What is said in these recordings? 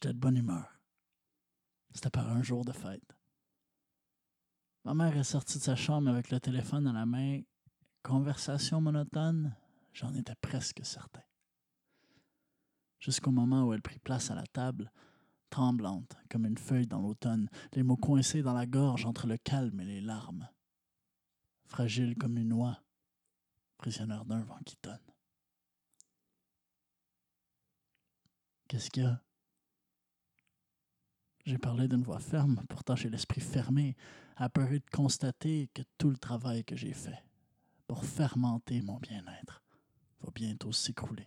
J'étais de bonne humeur. C'était par un jour de fête. Ma mère est sortie de sa chambre avec le téléphone à la main. Conversation monotone, j'en étais presque certain. Jusqu'au moment où elle prit place à la table, tremblante comme une feuille dans l'automne, les mots coincés dans la gorge entre le calme et les larmes. Fragile comme une oie, prisonnière d'un vent qui tonne. Qu'est-ce qu'il y a? J'ai parlé d'une voix ferme, pourtant j'ai l'esprit fermé, apeuré de constater que tout le travail que j'ai fait pour fermenter mon bien-être va bientôt s'écrouler.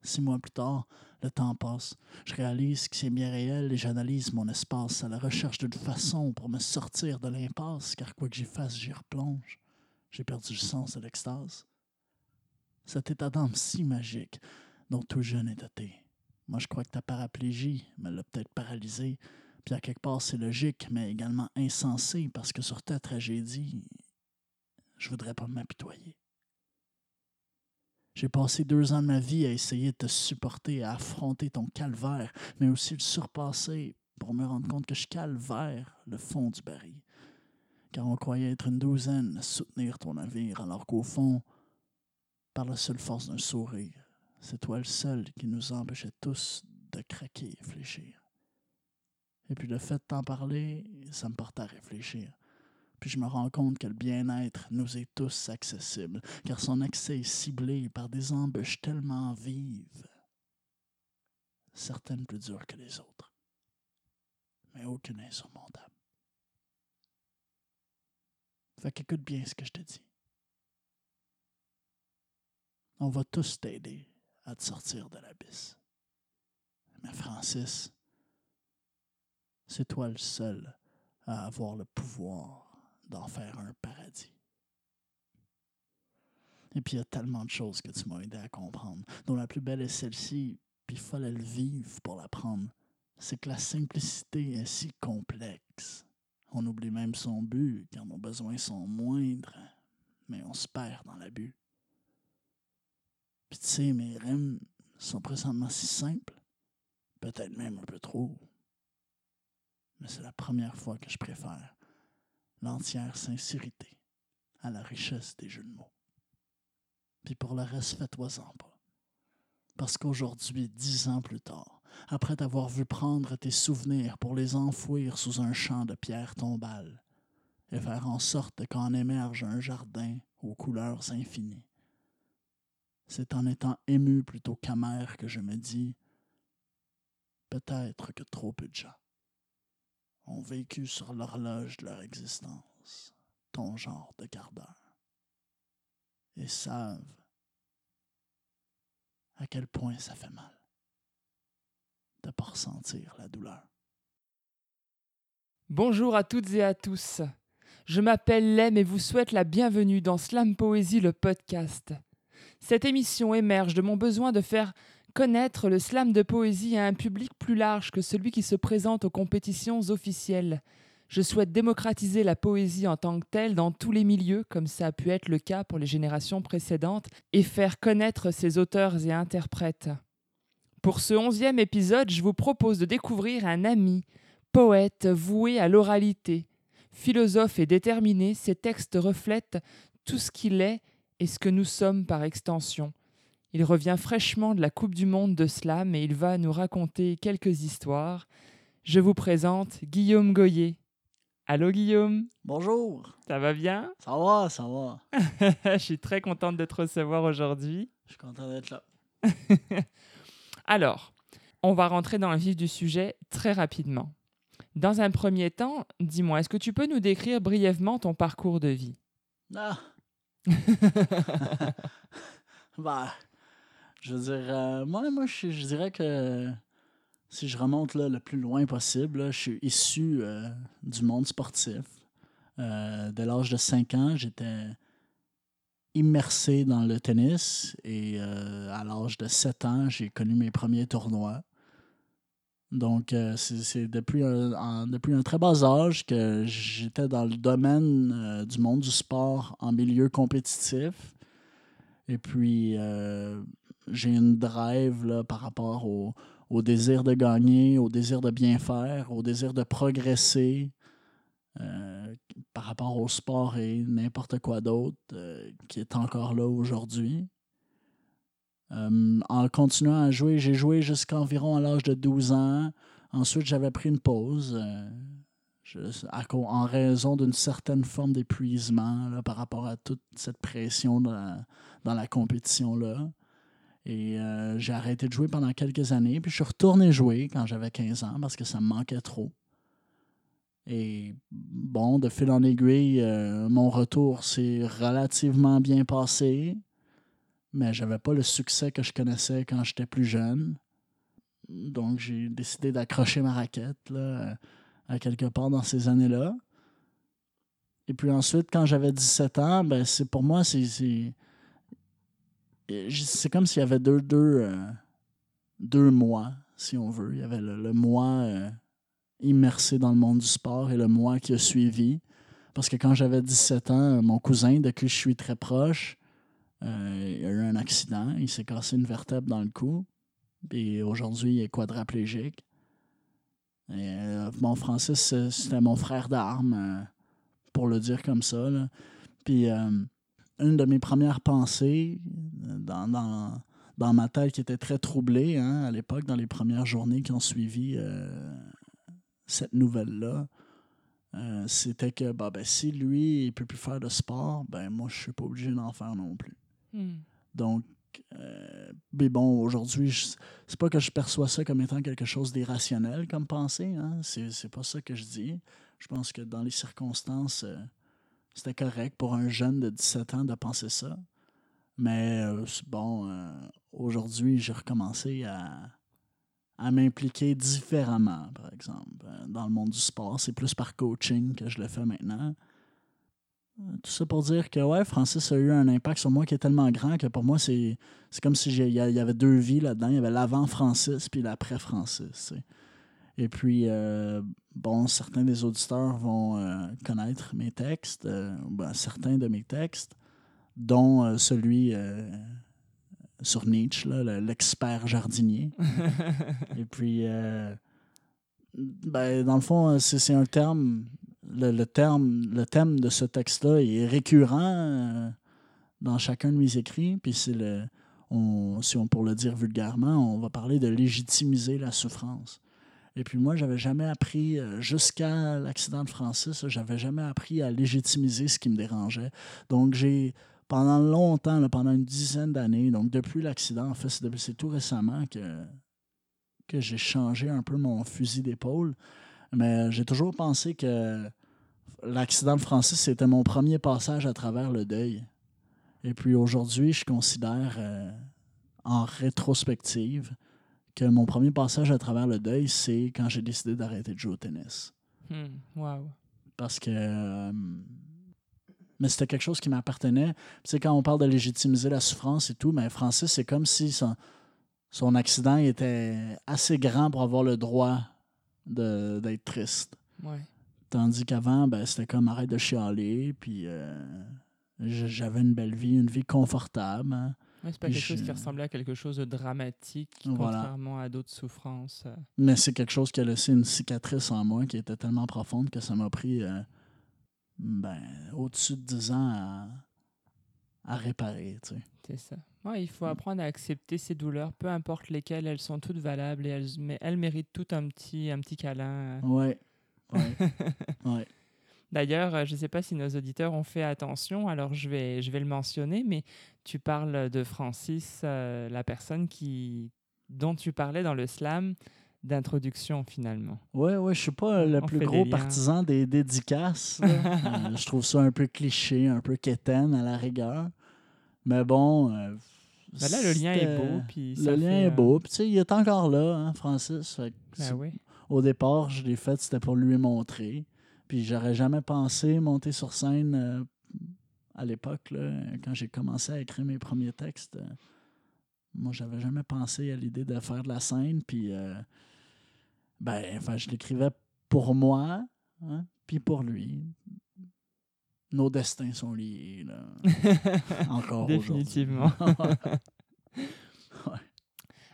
Six mois plus tard, le temps passe. Je réalise que c'est bien réel et j'analyse mon espace à la recherche d'une façon pour me sortir de l'impasse, car quoi que j'y fasse, j'y replonge. J'ai perdu le sens de l'extase. Cet état d'âme si magique dont tout jeune est doté moi, je crois que ta paraplégie me l'a peut-être paralysé. Puis à quelque part, c'est logique, mais également insensé, parce que sur ta tragédie, je voudrais pas m'apitoyer. J'ai passé deux ans de ma vie à essayer de te supporter, à affronter ton calvaire, mais aussi le surpasser pour me rendre compte que je calvaire le fond du baril. Car on croyait être une douzaine à soutenir ton navire, alors qu'au fond, par la seule force d'un sourire, c'est toi le seul qui nous empêchait tous de craquer et fléchir. Et puis le fait de t'en parler, ça me porte à réfléchir. Puis je me rends compte que le bien-être nous est tous accessible, car son accès est ciblé par des embûches tellement vives, certaines plus dures que les autres, mais aucune insurmontable. Fait qu'écoute bien ce que je te dis. On va tous t'aider à te sortir de l'abysse. Mais Francis, c'est toi le seul à avoir le pouvoir d'en faire un paradis. Et puis il y a tellement de choses que tu m'as aidé à comprendre, dont la plus belle est celle-ci, puis il fallait le vivre pour l'apprendre. C'est que la simplicité est si complexe. On oublie même son but, car nos besoins sont moindres, mais on se perd dans l'abus. Puis tu sais, mes rimes sont présentement si simples, peut-être même un peu trop. Mais c'est la première fois que je préfère l'entière sincérité à la richesse des jeux de mots. Puis pour le reste, fais-toi-en pas. Parce qu'aujourd'hui, dix ans plus tard, après t'avoir vu prendre tes souvenirs pour les enfouir sous un champ de pierres tombales, et faire en sorte qu'en émerge un jardin aux couleurs infinies, c'est en étant ému plutôt qu'amer que je me dis peut-être que trop peu de gens ont vécu sur l'horloge de leur existence ton genre de gardeur et savent à quel point ça fait mal de ne pas ressentir la douleur. Bonjour à toutes et à tous. Je m'appelle Lem et vous souhaite la bienvenue dans Slam Poésie, le podcast. Cette émission émerge de mon besoin de faire connaître le slam de poésie à un public plus large que celui qui se présente aux compétitions officielles. Je souhaite démocratiser la poésie en tant que telle dans tous les milieux, comme ça a pu être le cas pour les générations précédentes, et faire connaître ses auteurs et interprètes. Pour ce onzième épisode, je vous propose de découvrir un ami, poète voué à l'oralité. Philosophe et déterminé, ses textes reflètent tout ce qu'il est et ce que nous sommes par extension. Il revient fraîchement de la Coupe du Monde de Slam et il va nous raconter quelques histoires. Je vous présente Guillaume Goyer. Allô Guillaume? Bonjour. Ça va bien? Ça va, ça va. Je suis très contente de te recevoir aujourd'hui. Je suis content d'être là. Alors, on va rentrer dans le vif du sujet très rapidement. Dans un premier temps, dis-moi, est-ce que tu peux nous décrire brièvement ton parcours de vie? Ah, bah, je veux euh, moi, je, dirais que si je remonte le plus loin possible, je suis issu euh, du monde sportif. Euh, dès l'âge de 5 ans, j'étais immersé dans le tennis et à l'âge de 7 ans, j'ai connu mes premiers tournois. Donc, euh, c'est depuis un, depuis un très bas âge que j'étais dans le domaine euh, du monde du sport en milieu compétitif. Et puis, euh, j'ai une drive là, par rapport au, au désir de gagner, au désir de bien faire, au désir de progresser par rapport au sport et n'importe quoi d'autre qui est encore là aujourd'hui. Euh, en continuant à jouer, j'ai joué jusqu'à environ à l'âge de 12 ans. Ensuite, j'avais pris une pause en raison d'une certaine forme d'épuisement par rapport à toute cette pression dans la, compétition-là. Et j'ai arrêté de jouer pendant quelques années. Puis je suis retourné jouer quand j'avais 15 ans parce que ça me manquait trop. Et bon, de fil en aiguille, euh, mon retour s'est relativement bien passé, mais j'avais pas le succès que je connaissais quand j'étais plus jeune. Donc j'ai décidé d'accrocher ma raquette à quelque part dans ces années-là. Et puis ensuite, quand j'avais 17 ans, ben c'est pour moi, c'est. C'est comme s'il y avait deux, euh, mois, si on veut. Il y avait le, mois. Euh, immersé dans le monde du sport et le mois qui a suivi. Parce que quand j'avais 17 ans, mon cousin, de qui je suis très proche, euh, il a eu un accident. Il s'est cassé une vertèbre dans le cou. Et aujourd'hui, il est quadraplégique. Et, euh, mon Francis, c'était mon frère d'armes, euh, pour le dire comme ça. Puis, une de mes premières pensées dans, dans, dans, ma tête qui était très troublée hein, à l'époque, dans les premières journées qui ont suivi cette nouvelle-là, euh, c'était que bah, ben, si lui, il peut plus faire de sport, ben moi, je suis pas obligé d'en faire non plus. Hmm. Donc, euh, mais bon, aujourd'hui, c'est pas que je perçois ça comme étant quelque chose d'irrationnel comme pensée. Hein? C'est pas ça que je dis. Je pense que dans les circonstances, euh, c'était correct pour un jeune de 17 ans de penser ça. Mais bon, aujourd'hui, j'ai recommencé à, à m'impliquer différemment, par exemple. Euh, dans le monde du sport, c'est plus par coaching que je le fais maintenant. Euh, tout ça pour dire que ouais, Francis a eu un impact sur moi qui est tellement grand que pour moi, c'est comme si il y avait deux vies là-dedans. Il y avait l'avant Francis puis l'après Francis. Et puis, euh, bon, certains des auditeurs vont connaître mes textes, ben, certains de mes textes, dont celui sur Nietzsche, l'expert jardinier. Et puis, euh, ben, dans le fond, c'est un terme le, thème de ce texte-là est récurrent euh, dans chacun de mes écrits. Puis c'est le, on, si on pour le dire vulgairement, on va parler de légitimiser la souffrance. Et puis moi, j'avais jamais appris, euh, jusqu'à l'accident de Francis, j'avais jamais appris à légitimiser ce qui me dérangeait. Donc j'ai pendant longtemps, pendant une dizaine d'années, donc depuis l'accident, en fait, c'est tout récemment que j'ai changé un peu mon fusil d'épaule. Mais j'ai toujours pensé que l'accident de Francis, c'était mon premier passage à travers le deuil. Et puis aujourd'hui, je considère euh, en rétrospective que mon premier passage à travers le deuil, c'est quand j'ai décidé d'arrêter de jouer au tennis. Hmm, wow. Parce que euh, mais c'était quelque chose qui m'appartenait. Tu quand on parle de légitimiser la souffrance et tout, mais Francis, c'est comme si son, son accident était assez grand pour avoir le droit d'être triste. Tandis qu'avant, ben, c'était comme arrête de chialer, puis euh, j'avais une belle vie, une vie confortable. Hein. c'est pas quelque chose qui ressemblait à quelque chose de dramatique, contrairement à d'autres souffrances. Euh. Mais c'est quelque chose qui a laissé une cicatrice en moi qui était tellement profonde que ça m'a pris euh, ben, au-dessus de 10 ans à, à réparer. Tu sais. C'est ça. Ouais, il faut apprendre à accepter ces douleurs, peu importe lesquelles, elles sont toutes valables et elles, mais elles méritent tout un petit, un petit câlin. Oui. Ouais. ouais. D'ailleurs, euh, je ne sais pas si nos auditeurs ont fait attention, alors je vais, je vais le mentionner, mais tu parles de Francis, euh, la personne qui, dont tu parlais dans le slam, d'introduction finalement. Oui, oui, je suis pas le plus gros partisan des dédicaces. Euh, je trouve ça un peu cliché, un peu quétaine à la rigueur. Mais bon. Euh, ben là, le lien est beau. Puis le lien est beau. Puis, tu sais, il est encore là, hein, Francis. Ben oui. Au départ, je l'ai fait, c'était pour lui montrer. Puis, j'aurais jamais pensé monter sur scène euh, à l'époque, quand j'ai commencé à écrire mes premiers textes. moi, j'avais jamais pensé à l'idée de faire de la scène. Puis ben, enfin, je l'écrivais pour moi, hein, puis pour lui. Nos destins sont liés, là. Encore Définitivement.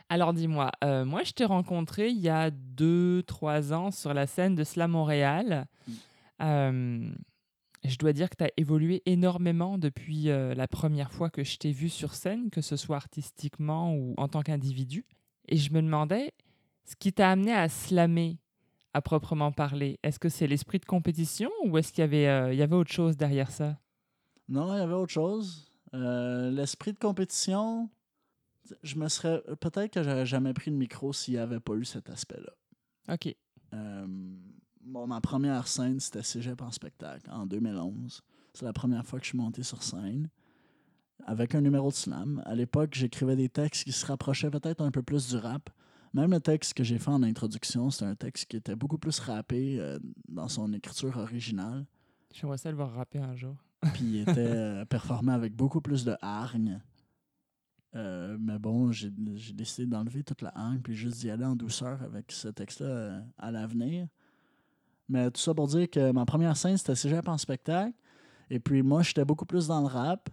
Alors dis-moi, euh, moi je t'ai rencontré il y a 2-3 ans sur la scène de Slam Montréal. Mm. Euh, je dois dire que tu as évolué énormément depuis euh, la première fois que je t'ai vu sur scène, que ce soit artistiquement ou en tant qu'individu. Et je me demandais ce qui t'a amené à slammer à proprement parler? Est-ce que c'est l'esprit de compétition ou est-ce qu'il y avait, euh, il y avait autre chose derrière ça? Non, il y avait autre chose. Euh, L'esprit de compétition, je me serais. Peut-être que j'aurais jamais pris le micro s'il n'y avait pas eu cet aspect-là. OK. Euh, bon, ma première scène, c'était Cégep en spectacle en 2011. C'est la première fois que je suis monté sur scène avec un numéro de slam. À l'époque, j'écrivais des textes qui se rapprochaient peut-être un peu plus du rap. Même le texte que j'ai fait en introduction, c'était un texte qui était beaucoup plus rappé euh, dans son écriture originale. J'aimerais ça le voir rapper un jour. Puis il était euh, performé avec beaucoup plus de hargne. Euh, mais bon, j'ai décidé d'enlever toute la hargne puis juste d'y aller en douceur avec ce texte-là à l'avenir. Mais tout ça pour dire que ma première scène, c'était Cégep en spectacle. Et puis moi, j'étais beaucoup plus dans le rap.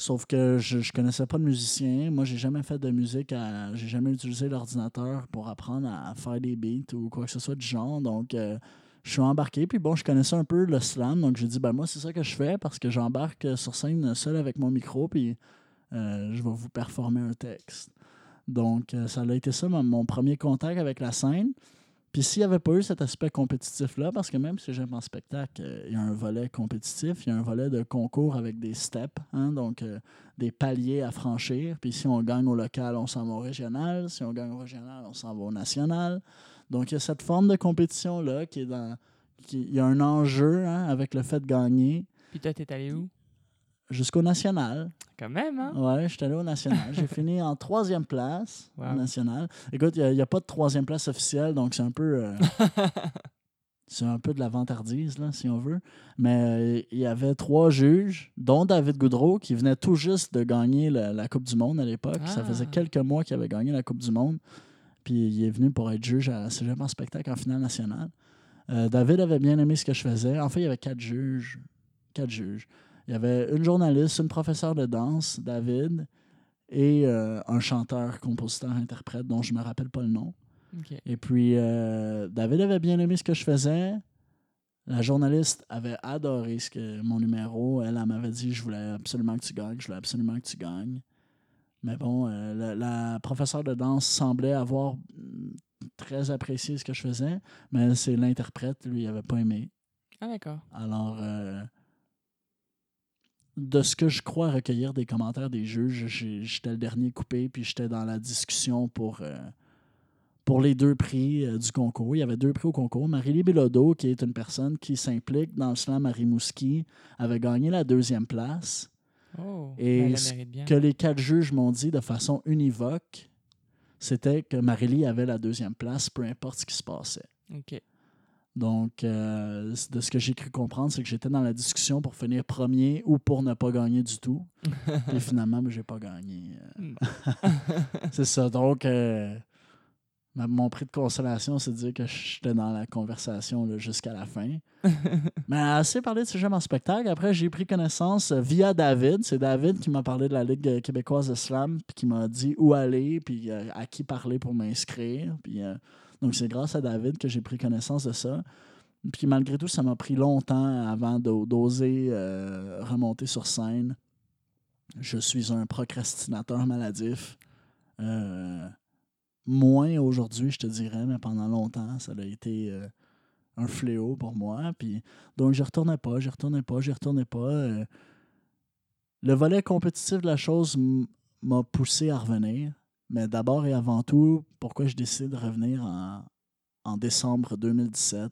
Sauf que je, je connaissais pas de musicien. Moi, j'ai jamais fait de musique. J'ai jamais utilisé l'ordinateur pour apprendre à faire des beats ou quoi que ce soit du genre. Donc, euh, je suis embarqué. Puis bon, je connaissais un peu le slam. Donc, j'ai dit, ben moi, c'est ça que je fais parce que j'embarque sur scène seul avec mon micro. Puis euh, je vais vous performer un texte. Donc, euh, ça a été ça mon premier contact avec la scène. Puis s'il n'y avait pas eu cet aspect compétitif-là, parce que même si j'aime en spectacle, euh, il y a un volet compétitif, il y a un volet de concours avec des steps, hein, donc euh, des paliers à franchir. Puis si on gagne au local, on s'en va au régional. Si on gagne au régional, on s'en va au national. Donc il y a cette forme de compétition-là qui est dans... il y a un enjeu hein, avec le fait de gagner Puis toi, t'es allé où? Jusqu'au national. Quand même, hein? Ouais, je suis allé au national. J'ai fini en troisième place au national. Écoute, il n'y a, pas de troisième place officielle, donc c'est un peu. euh, c'est un peu de la vantardise, là, si on veut. Mais euh, il y avait trois juges, dont David Goudreau, qui venait tout juste de gagner la, la Coupe du Monde à l'époque. Ça faisait Ah. quelques mois qu'il avait gagné la Coupe du Monde. Puis il est venu pour être juge à Cégep en spectacle en finale nationale. Euh, David avait bien aimé ce que je faisais. En fait, il y avait quatre juges. Quatre juges. Il y avait une journaliste, une professeure de danse, David, et euh, un chanteur, compositeur, interprète, dont je me rappelle pas le nom. Et puis, euh, David avait bien aimé ce que je faisais. La journaliste avait adoré ce que, mon numéro. Elle, elle m'avait dit Je voulais absolument que tu gagnes, je voulais absolument que tu gagnes. Mais bon, euh, la, la professeure de danse semblait avoir mm, très apprécié ce que je faisais, mais c'est l'interprète, lui, il n'avait pas aimé. Ah, d'accord. Alors, euh, de ce que je crois recueillir des commentaires des juges, j'ai- j'étais le dernier coupé, puis j'étais dans la discussion pour, euh, pour les deux prix euh, du concours. Il y avait deux prix au concours. Marie-Lie Bilodeau, qui est une personne qui s'implique dans le slam à Rimouski, avait gagné la deuxième place. Oh, Et ben, ce bien. Que les quatre juges m'ont dit de façon univoque, c'était que Marie-Lie avait la deuxième place, peu importe ce qui se passait. OK. Donc, euh, de ce que j'ai cru comprendre, c'est que j'étais dans la discussion pour finir premier ou pour ne pas gagner du tout. Et finalement, je j'ai pas gagné. euh. C'est ça. Donc, euh, mon prix de consolation, c'est de dire que j'étais dans la conversation jusqu'à la fin. Mais assez parlé de ce jeu en spectacle. Après, j'ai pris connaissance via David. C'est David qui m'a parlé de la Ligue québécoise de slam, puis qui m'a dit où aller, puis à qui parler pour m'inscrire. Puis, euh, donc, c'est grâce à David que j'ai pris connaissance de ça. Puis malgré tout, ça m'a pris longtemps avant d'o- d'oser euh, remonter sur scène. Je suis un procrastinateur maladif. Euh, moins aujourd'hui, je te dirais, mais pendant longtemps, ça a été euh, un fléau pour moi. Puis, donc, je retournais pas, je retournais pas, je retournais pas. le volet compétitif de la chose m'a poussé à revenir. Mais d'abord et avant tout, pourquoi je décide de revenir en, en décembre 2017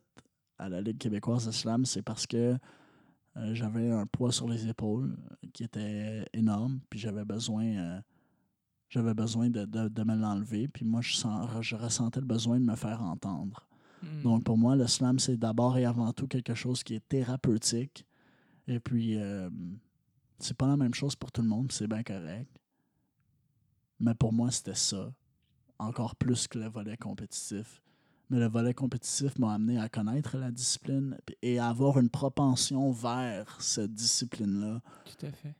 à la Ligue québécoise de slam, c'est parce que euh, j'avais un poids sur les épaules euh, qui était énorme, puis j'avais besoin, euh, j'avais besoin de, de- de me l'enlever, puis moi, je, sens, je ressentais le besoin de me faire entendre. Hmm. Donc, pour moi, le slam, c'est d'abord et avant tout quelque chose qui est thérapeutique. Et puis, euh, c'est pas la même chose pour tout le monde, c'est bien correct. Mais pour moi, c'était ça. Encore plus que le volet compétitif. Mais le volet compétitif m'a amené à connaître la discipline et à avoir une propension vers cette discipline-là. Tout à fait.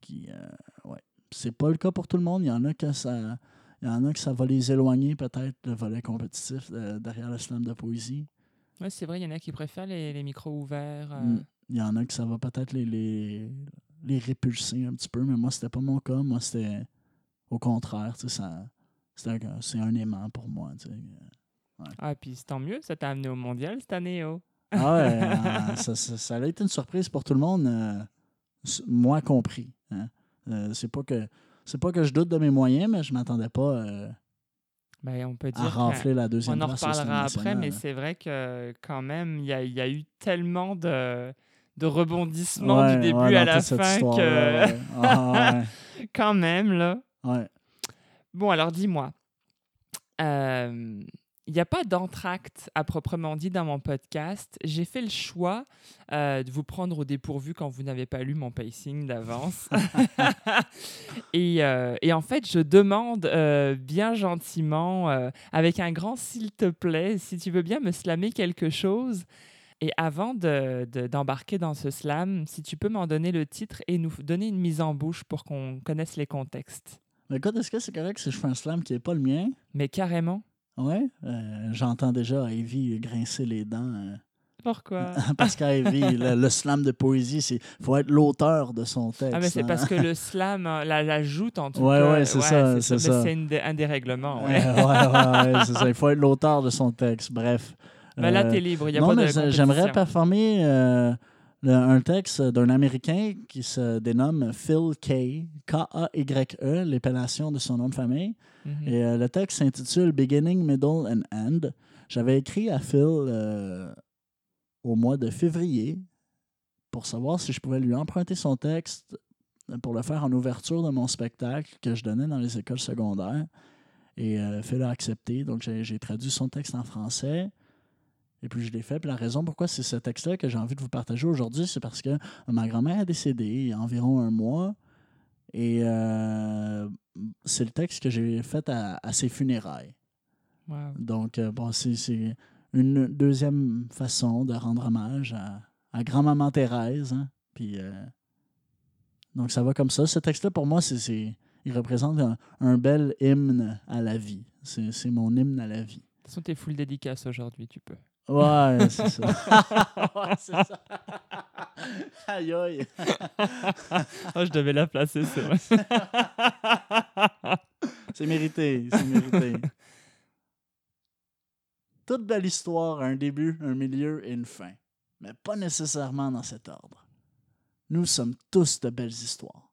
Qui, euh, ouais. C'est pas le cas pour tout le monde. Il y en a que ça. Il y en a que ça va les éloigner, peut-être, le volet compétitif euh, derrière le slam de poésie. Oui, c'est vrai, il y en a qui préfèrent les, les micros ouverts. euh. Mm. Il y en a que ça va peut-être les, les, les répulser un petit peu, mais moi, c'était pas mon cas. Moi, c'était au contraire. tu sais, Ça, c'est un, aimant pour moi. tu sais. Ah, puis c'est tant mieux, ça t'a amené au mondial cette année, oh. Ah ouais, euh, ça, ça, ça a été une surprise pour tout le monde, euh, moi compris. hein. Euh, c'est pas que c'est pas que je doute de mes moyens, mais je m'attendais pas euh, Ben, on peut à dire. que- rafler la deuxième On en reparlera après, mais c'est vrai que quand même, il y a, il y a eu tellement de, de rebondissements Ouais, du début ouais, à la fin que ouais. Ah, quand même, là. Ouais. Bon, alors dis-moi, euh, il n'y a pas d'entracte à proprement dit dans mon podcast. J'ai fait le choix euh, de vous prendre au dépourvu quand vous n'avez pas lu mon pacing d'avance. et, euh, et en fait, je demande euh, bien gentiment, euh, avec un grand s'il te plaît, si tu veux bien me slammer quelque chose. Et avant de- de- d'embarquer dans ce slam, si tu peux m'en donner le titre et nous donner une mise en bouche pour qu'on connaisse les contextes. Mais écoute, est-ce que c'est correct si je fais un slam qui n'est pas le mien? Mais carrément. Ouais. euh, J'entends déjà Ivy grincer les dents. euh, Pourquoi? parce qu'Ivy, le, le slam de poésie, c'est faut être l'auteur de son texte. Ah, mais c'est hein. parce que le slam hein, la, la joute en tout Ouais, cas. ouais, c'est ça, c'est ça. c'est un dérèglement. Ouais, Ouais. ouais, ouais, ouais, c'est ça. Il faut être l'auteur de son texte. Bref. Ben là, Euh, t'es libre. Il n'y a non, pas de mais j'aimerais performer euh, le- un texte d'un Américain qui se dénomme Phil Kay, K-A-Y-E, l'épellation de son nom de famille. Mhm. Et euh, le texte s'intitule Beginning, Middle and End. J'avais écrit à Phil euh, au mois de février pour savoir si je pouvais lui emprunter son texte pour le faire en ouverture de mon spectacle que je donnais dans les écoles secondaires. Et euh, Phil a accepté. Donc, j'ai traduit son texte en français. Et puis, je l'ai fait. Puis, la raison pourquoi c'est ce texte-là que j'ai envie de vous partager aujourd'hui, c'est parce que ma grand-mère est décédée il y a environ un mois. Et euh, c'est le texte que j'ai fait à, à ses funérailles. Wow. Donc, euh, bon, c'est- une deuxième façon de rendre hommage à, à grand-maman Thérèse. hein. Puis, euh, donc, ça va comme ça. Ce texte-là, pour moi, c'est, c'est- il représente un, un bel hymne à la vie. C'est, mon hymne à la vie. De toute façon, t'es full dédicace aujourd'hui, tu peux. Ouais, c'est ça. ouais, c'est ça. aïe, aïe. oh, je devais la placer, c'est vrai. C'est mérité, c'est mérité. Toute belle histoire a un début, un milieu et une fin, mais pas nécessairement dans cet ordre. Nous sommes tous de belles histoires.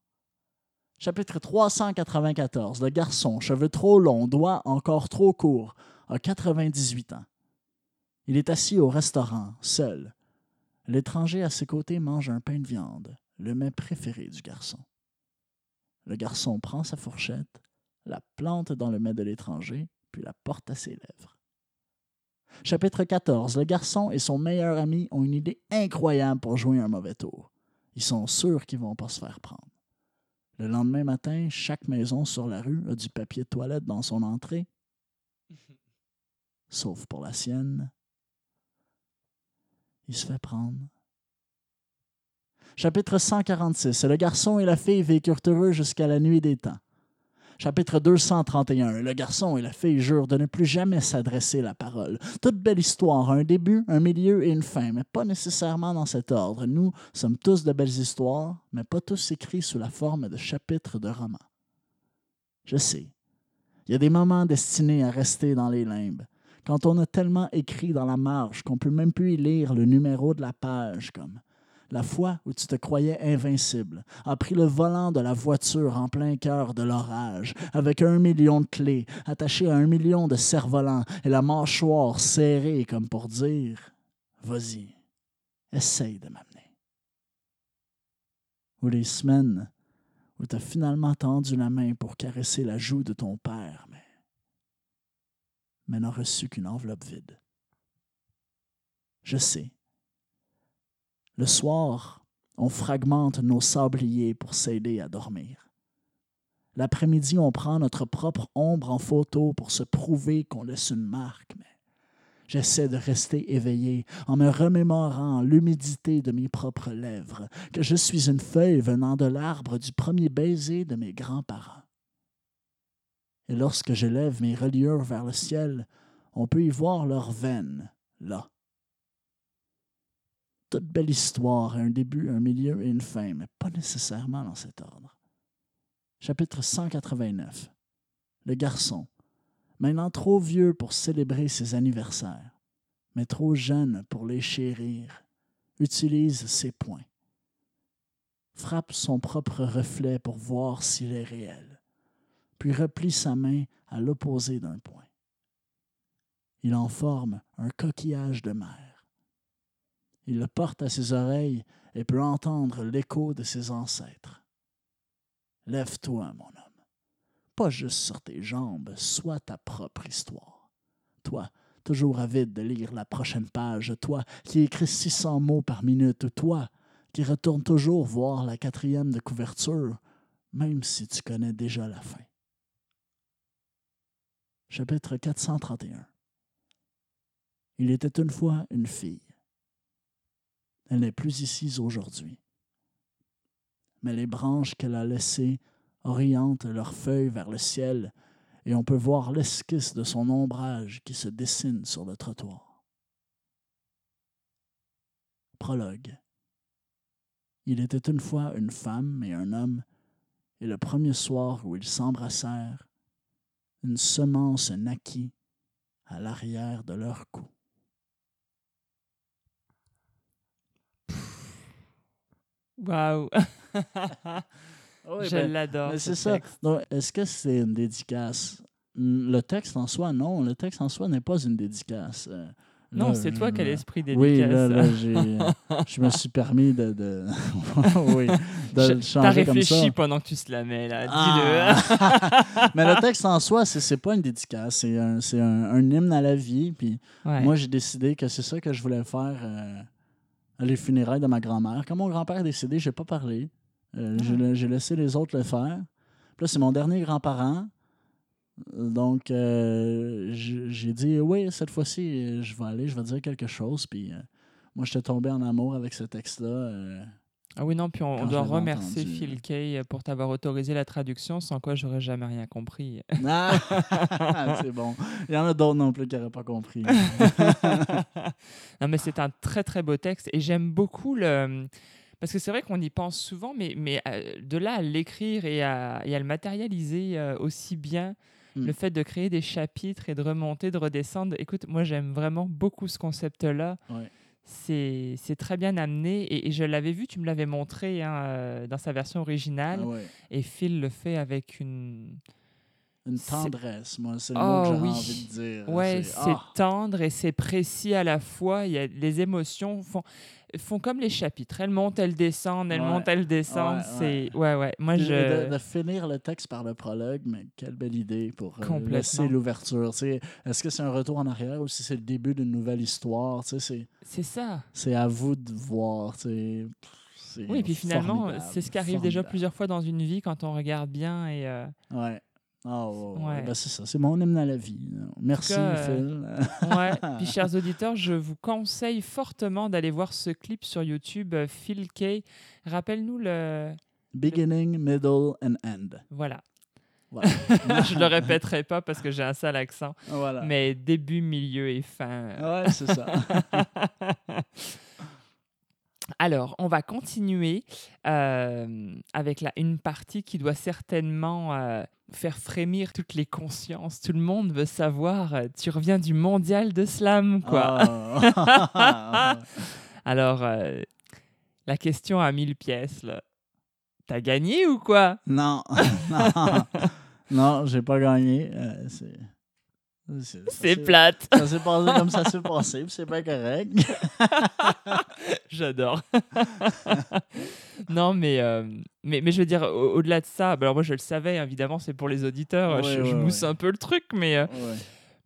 Chapitre 394. Le garçon, cheveux trop longs, doigts encore trop courts, a 98 ans. Il est assis au restaurant, seul. L'étranger à ses côtés mange un pain de viande, le mets préféré du garçon. Le garçon prend sa fourchette, la plante dans le mets de l'étranger, puis la porte à ses lèvres. Chapitre 14. Le garçon et son meilleur ami ont une idée incroyable pour jouer un mauvais tour. Ils sont sûrs qu'ils vont pas se faire prendre. Le lendemain matin, chaque maison sur la rue a du papier de toilette dans son entrée, sauf pour la sienne. Il se fait prendre. Chapitre 146. Le garçon et la fille vécurent heureux jusqu'à la nuit des temps. Chapitre 231. Le garçon et la fille jurent de ne plus jamais s'adresser la parole. Toute belle histoire, un début, un milieu et une fin, mais pas nécessairement dans cet ordre. Nous sommes tous de belles histoires, mais pas tous écrits sous la forme de chapitres de romans. Je sais. Il y a des moments destinés à rester dans les limbes. Quand on a tellement écrit dans la marge qu'on peut même plus y lire le numéro de la page, comme la fois où tu te croyais invincible, a pris le volant de la voiture en plein cœur de l'orage, avec un million de clés, attaché à un million de cerfs-volants et la mâchoire serrée comme pour dire Vas-y, essaye de m'amener. Ou les semaines où tu as finalement tendu la main pour caresser la joue de ton père, mais, n'a reçu qu'une enveloppe vide. Je sais. Le soir, on fragmente nos sabliers pour s'aider à dormir. L'après-midi, on prend notre propre ombre en photo pour se prouver qu'on laisse une marque, mais j'essaie de rester éveillé en me remémorant l'humidité de mes propres lèvres, que je suis une feuille venant de l'arbre du premier baiser de mes grands-parents. Et lorsque j'élève mes reliures vers le ciel, on peut y voir leurs veines, là. Toute belle histoire a un début, un milieu et une fin, mais pas nécessairement dans cet ordre. Chapitre 189. Le garçon, maintenant trop vieux pour célébrer ses anniversaires, mais trop jeune pour les chérir, utilise ses poings. Frappe son propre reflet pour voir s'il est réel, puis replie sa main à l'opposé d'un point. Il en forme un coquillage de mer. Il le porte à ses oreilles et peut entendre l'écho de ses ancêtres. Lève-toi, mon homme pas juste sur tes jambes, sois ta propre histoire. Toi, toujours avide de lire la prochaine page, toi qui écris 600 mots par minute, toi qui retourne toujours voir la quatrième de couverture, même si tu connais déjà la fin. Chapitre 431 Il était une fois une fille. Elle n'est plus ici aujourd'hui. Mais les branches qu'elle a laissées orientent leurs feuilles vers le ciel et on peut voir l'esquisse de son ombrage qui se dessine sur le trottoir. Prologue. Il était une fois une femme et un homme, et le premier soir où ils s'embrassèrent, une semence naquit à l'arrière de leur cou. Waouh! Oui, Je ben, l'adore. ce c'est ça. Donc, est-ce que c'est une dédicace? Le texte en soi, non. Le texte en soi n'est pas une dédicace. Euh, Non, là, c'est toi qui as l'esprit Oui, dédicace. là, là, j'ai, je me suis permis de, de, oui, de Je- le T'as changer comme ça. réfléchi pendant que tu se la mets, là. Ah! Mais le texte en soi, c'est, pas une dédicace, c'est un, c'est un, un hymne à la vie. Puis Dis-le. Ouais. moi, j'ai décidé que c'est ça que je voulais faire euh, à les funérailles de ma grand-mère. Quand mon grand-père est décédé, j'ai pas parlé. Euh, j'ai, Ah. j'ai laissé les autres le faire. Puis là, c'est mon dernier grand-parent. Donc, euh, j'ai dit, oui, cette fois-ci, je vais aller, je vais dire quelque chose. Puis euh, moi, j'étais tombé en amour avec ce texte-là. euh, Ah oui, non, puis on, doit remercier entendu. Phil Kay pour t'avoir autorisé la traduction, sans quoi j'aurais jamais rien compris. Ah! c'est bon. Il y en a d'autres non plus qui n'auraient pas compris. non, mais c'est un très très beau texte et j'aime beaucoup le. Parce que c'est vrai qu'on y pense souvent, mais, mais euh, de là à l'écrire et à, et à le matérialiser aussi bien, Mm. le fait de créer des chapitres et de remonter, de redescendre, écoute, moi j'aime vraiment beaucoup ce concept-là. Ouais. C'est c'est très bien amené et, et je l'avais vu, tu me l'avais montré hein, euh, dans sa version originale Ah ouais. et Phil le fait avec une. Une tendresse, moi, c'est le Oh, mot que j'aurais oui. envie de dire. Ouais, C'est- ah! tendre et c'est précis à la fois. Il y a, les émotions font, font comme les chapitres. Elles montent, elles descendent, elles Ouais. montent, elles descendent. Ouais, c'est ouais, ouais. Moi, je. De, de finir le texte par le prologue, mais quelle belle idée pour euh, laisser l'ouverture. Est-ce que c'est un retour en arrière ou si c'est le début d'une nouvelle histoire? C'est, C'est ça. c'est à vous de voir. Oui, puis finalement, formidable, c'est ce qui arrive déjà plusieurs fois dans une vie quand on regarde bien et. euh, Ouais. Ah, ouais, ouais. Ouais. Ben, c'est ça, c'est mon hymne à la vie. Merci, cas, Phil. Ouais. Puis, chers auditeurs, je vous conseille fortement d'aller voir ce clip sur YouTube, euh, Phil Kay. Rappelle-nous le. Beginning, middle and end. Voilà. Voilà. je le répéterai pas parce que j'ai un sale accent. voilà. Mais début, milieu et fin. Ouais, c'est ça. Alors, on va continuer euh, avec la, une partie qui doit certainement euh, faire frémir toutes les consciences. Tout le monde veut savoir. euh, tu reviens du mondial de slam, quoi. Ah. Alors, la question à 1000 pièces, là. T'as gagné ou quoi? Non, non, non, j'ai pas gagné. C'est. C'est plate. Ça s'est passé comme ça s'est passé, c'est pas correct. J'adore. non, mais, euh, mais, mais je veux dire, au- au-delà de ça, bah alors moi je le savais, évidemment, c'est pour les auditeurs. Ouais, je, mousse ouais. un peu le truc, mais, euh,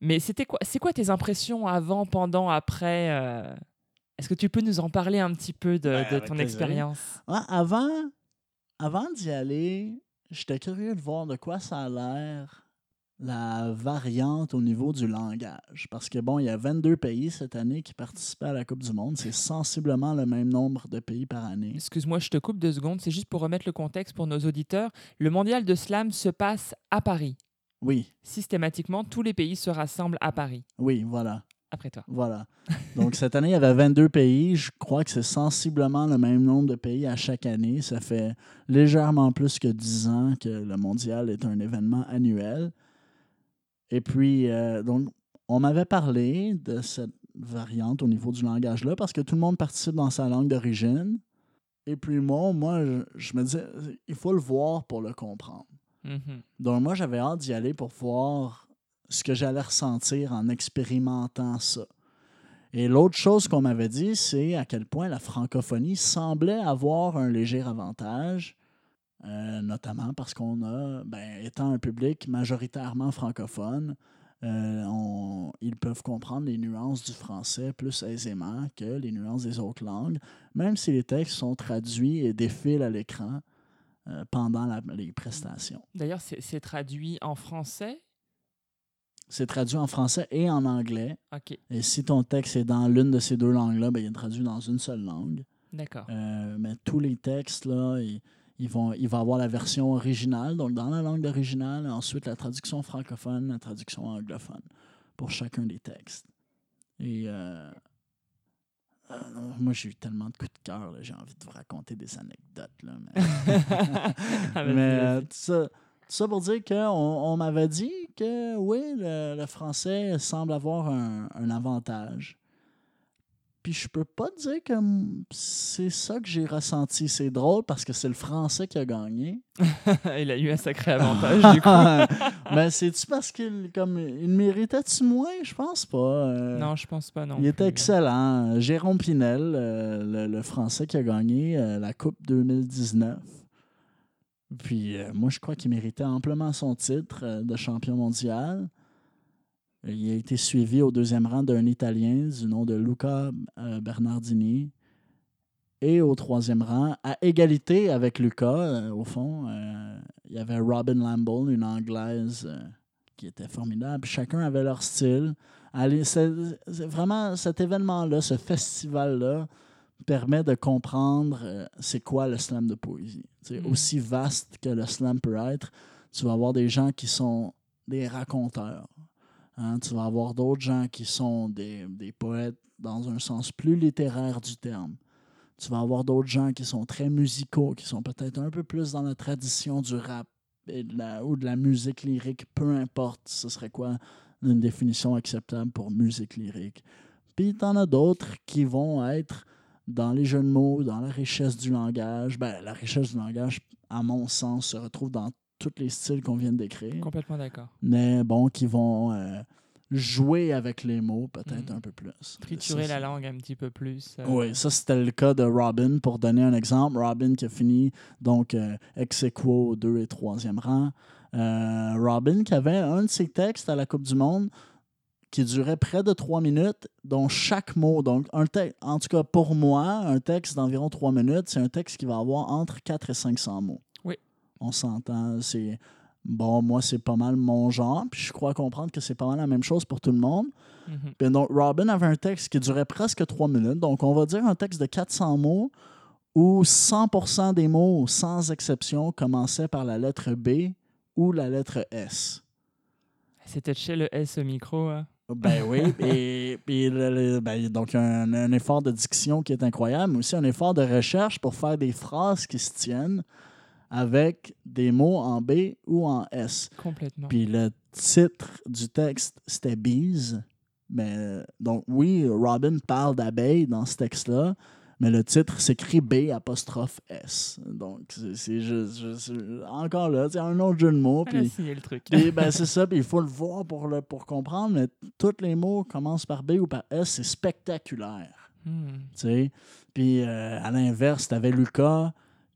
mais c'était quoi, c'est quoi tes impressions avant, pendant, après euh, Est-ce que tu peux nous en parler un petit peu de, de ton expérience? Avant, avant d'y aller, j'étais curieux de voir de quoi ça a l'air la variante au niveau du langage. Parce que, bon, il y a 22 pays cette année qui participaient à la Coupe du Monde. C'est sensiblement le même nombre de pays par année. Excuse-moi, je te coupe deux secondes. C'est juste pour remettre le contexte pour nos auditeurs. Le mondial de slam se passe à Paris. Oui, systématiquement, tous les pays se rassemblent à Paris. oui, voilà. Après toi. Voilà. Donc, cette année, il y avait 22 pays. Je crois que c'est sensiblement le même nombre de pays à chaque année. Ça fait légèrement plus que 10 ans que le mondial est un événement annuel. Et puis, euh, donc, on m'avait parlé de cette variante au niveau du langage-là parce que tout le monde participe dans sa langue d'origine. Et puis, moi, moi je, je me disais, il faut le voir pour le comprendre. Mhm. Donc, moi, j'avais hâte d'y aller pour voir ce que j'allais ressentir en expérimentant ça. Et l'autre chose qu'on m'avait dit, c'est à quel point la francophonie semblait avoir un léger avantage, euh, notamment parce qu'on a, ben, étant un public majoritairement francophone, euh, on- ils peuvent comprendre les nuances du français plus aisément que les nuances des autres langues, même si les textes sont traduits et défilent à l'écran euh, pendant la- les prestations. D'ailleurs, c'est traduit en français? C'est traduit en français et en anglais. Ok, Et si ton texte est dans l'une de ces deux langues-là, ben, il est traduit dans une seule langue. d'accord. Euh, mais tous les textes, là, ils, ils vont, il va avoir la version originale, donc dans la langue d'original, et ensuite la traduction francophone, la traduction anglophone pour chacun des textes. Et euh, euh, moi, j'ai eu tellement de coups de cœur, j'ai envie de vous raconter des anecdotes. Là, mais Ah, mais euh, tout, ça, tout ça pour dire qu'on on, m'avait dit que oui, le, le français semble avoir un, un avantage. Puis je peux pas dire que c'est ça que j'ai ressenti. C'est drôle parce que c'est le français qui a gagné. Il a eu un sacré avantage, du coup. Mais c'est-tu parce qu'il comme il méritait-tu moins? Je pense pas. Euh, Non, je pense pas, non. il était excellent. Jérôme Pinel, euh, le, le Français qui a gagné euh, la Coupe 2019. Puis moi, je crois qu'il méritait amplement son titre de champion mondial. Il a été suivi au deuxième rang d'un Italien du nom de Luca euh, Bernardini. Et au troisième rang, à égalité avec Luca, euh, au fond, euh, il y avait Robin Lamble, une Anglaise qui était formidable. Chacun avait leur style. Allez, c'est c'est vraiment cet événement-là, ce festival-là, permet de comprendre euh, c'est quoi le slam de poésie. C'est Mm. Aussi vaste que le slam peut être, tu vas avoir des gens qui sont des raconteurs. Hein, Tu vas avoir d'autres gens qui sont des, des poètes dans un sens plus littéraire du terme. Tu vas avoir d'autres gens qui sont très musicaux, qui sont peut-être un peu plus dans la tradition du rap ou de la musique lyrique, peu importe ce serait quoi une définition acceptable pour musique lyrique. Puis tu en as d'autres qui vont être dans les jeux de mots, dans la richesse du langage. Ben, la richesse du langage, à mon sens, se retrouve dans tous les styles qu'on vient de décrire. Complètement d'accord. Mais bon, qui vont euh, jouer avec les mots peut-être Mhm. un peu plus. Triturer Ça, la langue un petit peu plus. euh, oui, ça c'était le cas de Robin. Pour donner un exemple, Robin qui a fini donc euh, ex aequo au 2 et 3e rang. Euh, Robin qui avait un de ses textes à la Coupe du Monde qui durait près de trois minutes, dont chaque mot, donc un texte, en tout cas pour moi, un texte d'environ trois minutes, c'est un texte qui va avoir entre 4 et 500 mots. On s'entend, c'est... Bon, moi, c'est pas mal mon genre, puis je crois comprendre que c'est pas mal la même chose pour tout le monde. Puis donc, Robin avait un texte qui durait presque trois minutes. Donc, on va dire un texte de 400 mots où 100% des mots, sans exception, commençaient par la lettre B ou la lettre S. C'était chez le S au micro. hein? Ben oui, et, et le- le- ben, donc un, un effort de diction qui est incroyable, mais aussi un effort de recherche pour faire des phrases qui se tiennent avec des mots en B ou en S. Complètement. Puis le titre du texte, c'était Bees. Mais, donc, oui, Robin parle d'abeilles dans ce texte-là, mais le titre s'écrit B apostrophe S. Donc, c'est- juste, juste- encore là, c'est un autre jeu de mots. Puis, le truc. puis, ben, c'est ça, puis il faut le voir pour, le, pour comprendre, mais tous les mots commencent par B ou par S, c'est spectaculaire. Tu sais. Puis euh, à l'inverse, tu avais Lucas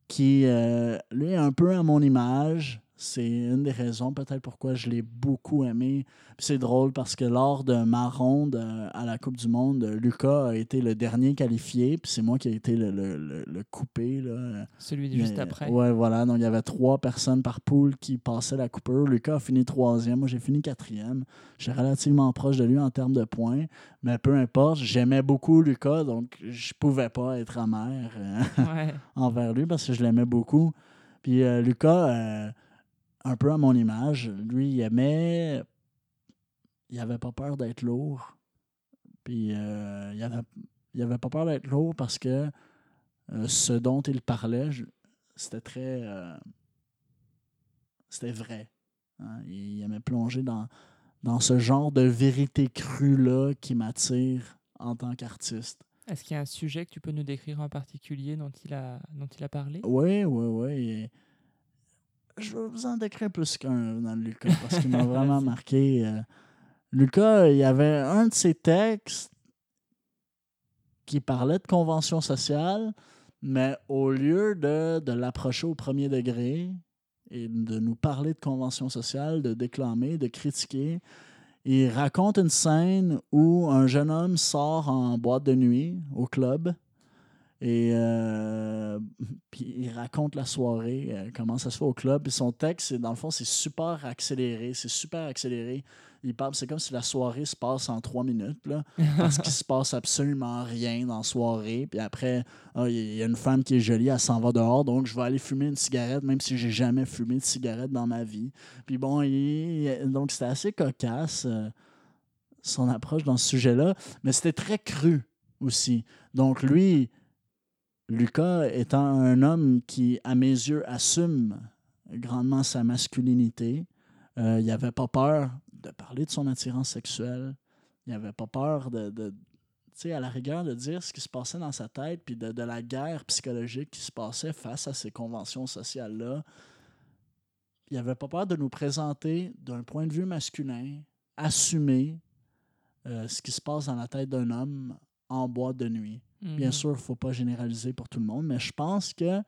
qui, euh, lui, est un peu à mon image. C'est une des raisons peut-être pourquoi je l'ai beaucoup aimé. C'est drôle parce que lors de ma ronde à la Coupe du Monde, Lucas a été le dernier qualifié, puis c'est moi qui ai été le, le- le- le coupé. Là. Celui de juste après. Ouais, voilà. Donc, il y avait trois personnes par poule qui passaient la coupure. Lucas a fini troisième. Moi, j'ai fini quatrième. J'étais relativement proche de lui en termes de points. Mais peu importe, j'aimais beaucoup Lucas, donc je pouvais pas être amer euh, Ouais. envers lui parce que je l'aimais beaucoup. Puis euh, Lucas, euh, un peu à mon image. Lui, il aimait. Il avait pas peur d'être lourd. Puis euh, il, avait, il avait pas peur d'être lourd parce que euh, ce dont il parlait, c'était très. euh, c'était vrai. hein. Il aimait plonger dans, dans ce genre de vérité crue-là qui m'attire en tant qu'artiste. Est-ce qu'il y a un sujet que tu peux nous décrire en particulier dont il a, dont il a parlé? Oui, oui, oui. Je vais vous en décrire plus qu'un dans Lucas parce qu'il m'a vraiment marqué. euh. Lucas, il y avait un de ses textes qui parlait de convention sociale, mais au lieu de, de l'approcher au premier degré et de nous parler de convention sociale, de déclamer, de critiquer, il raconte une scène où un jeune homme sort en boîte de nuit au club et euh, puis il raconte la soirée, euh, comment ça se fait au club. Puis son texte, dans le fond, c'est super accéléré. C'est super accéléré. Il parle, c'est comme si la soirée se passe en trois minutes, là, parce qu'il se passe absolument rien dans la soirée. Puis après, ah, il y a une femme qui est jolie, elle s'en va dehors, donc je vais aller fumer une cigarette, même si j'ai jamais fumé de cigarette dans ma vie. Puis bon, il- donc c'était assez cocasse, euh, son approche dans ce sujet-là, mais c'était très cru aussi. Donc lui, Lucas étant un homme qui, à mes yeux, assume grandement sa masculinité, euh, il n'avait pas peur de parler de son attirance sexuelle. Il n'avait pas peur de, à la rigueur, de dire ce qui se passait dans sa tête, puis de, de la guerre psychologique qui se passait face à ces conventions sociales-là. Il n'avait pas peur de nous présenter d'un point de vue masculin, assumer euh, ce qui se passe dans la tête d'un homme en boîte de nuit. Bien Mhm. sûr, il ne faut pas généraliser pour tout le monde, mais je pense que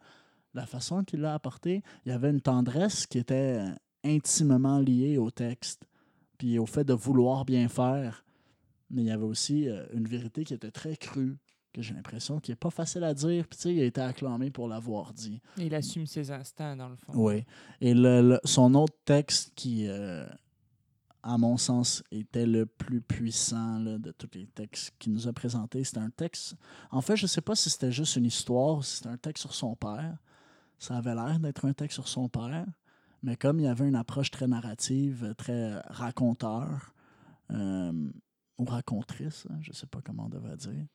la façon qu'il l'a apporté, il y avait une tendresse qui était intimement liée au texte, puis au fait de vouloir bien faire. Mais il y avait aussi euh, une vérité qui était très crue, que j'ai l'impression qui n'est pas facile à dire. Puis tu sais, il a été acclamé pour l'avoir dit. Et Il assume ses instincts, dans le fond. Oui. Et le- le- son autre texte qui, euh, à mon sens, était le plus puissant là, de tous les textes qu'il nous a présentés, c'était un texte. En fait, je ne sais pas si c'était juste une histoire ou si c'était un texte sur son père. Ça avait l'air d'être un texte sur son père, mais comme il y avait une approche très narrative, très raconteur, euh, ou racontrice, hein, je ne sais pas comment on devrait dire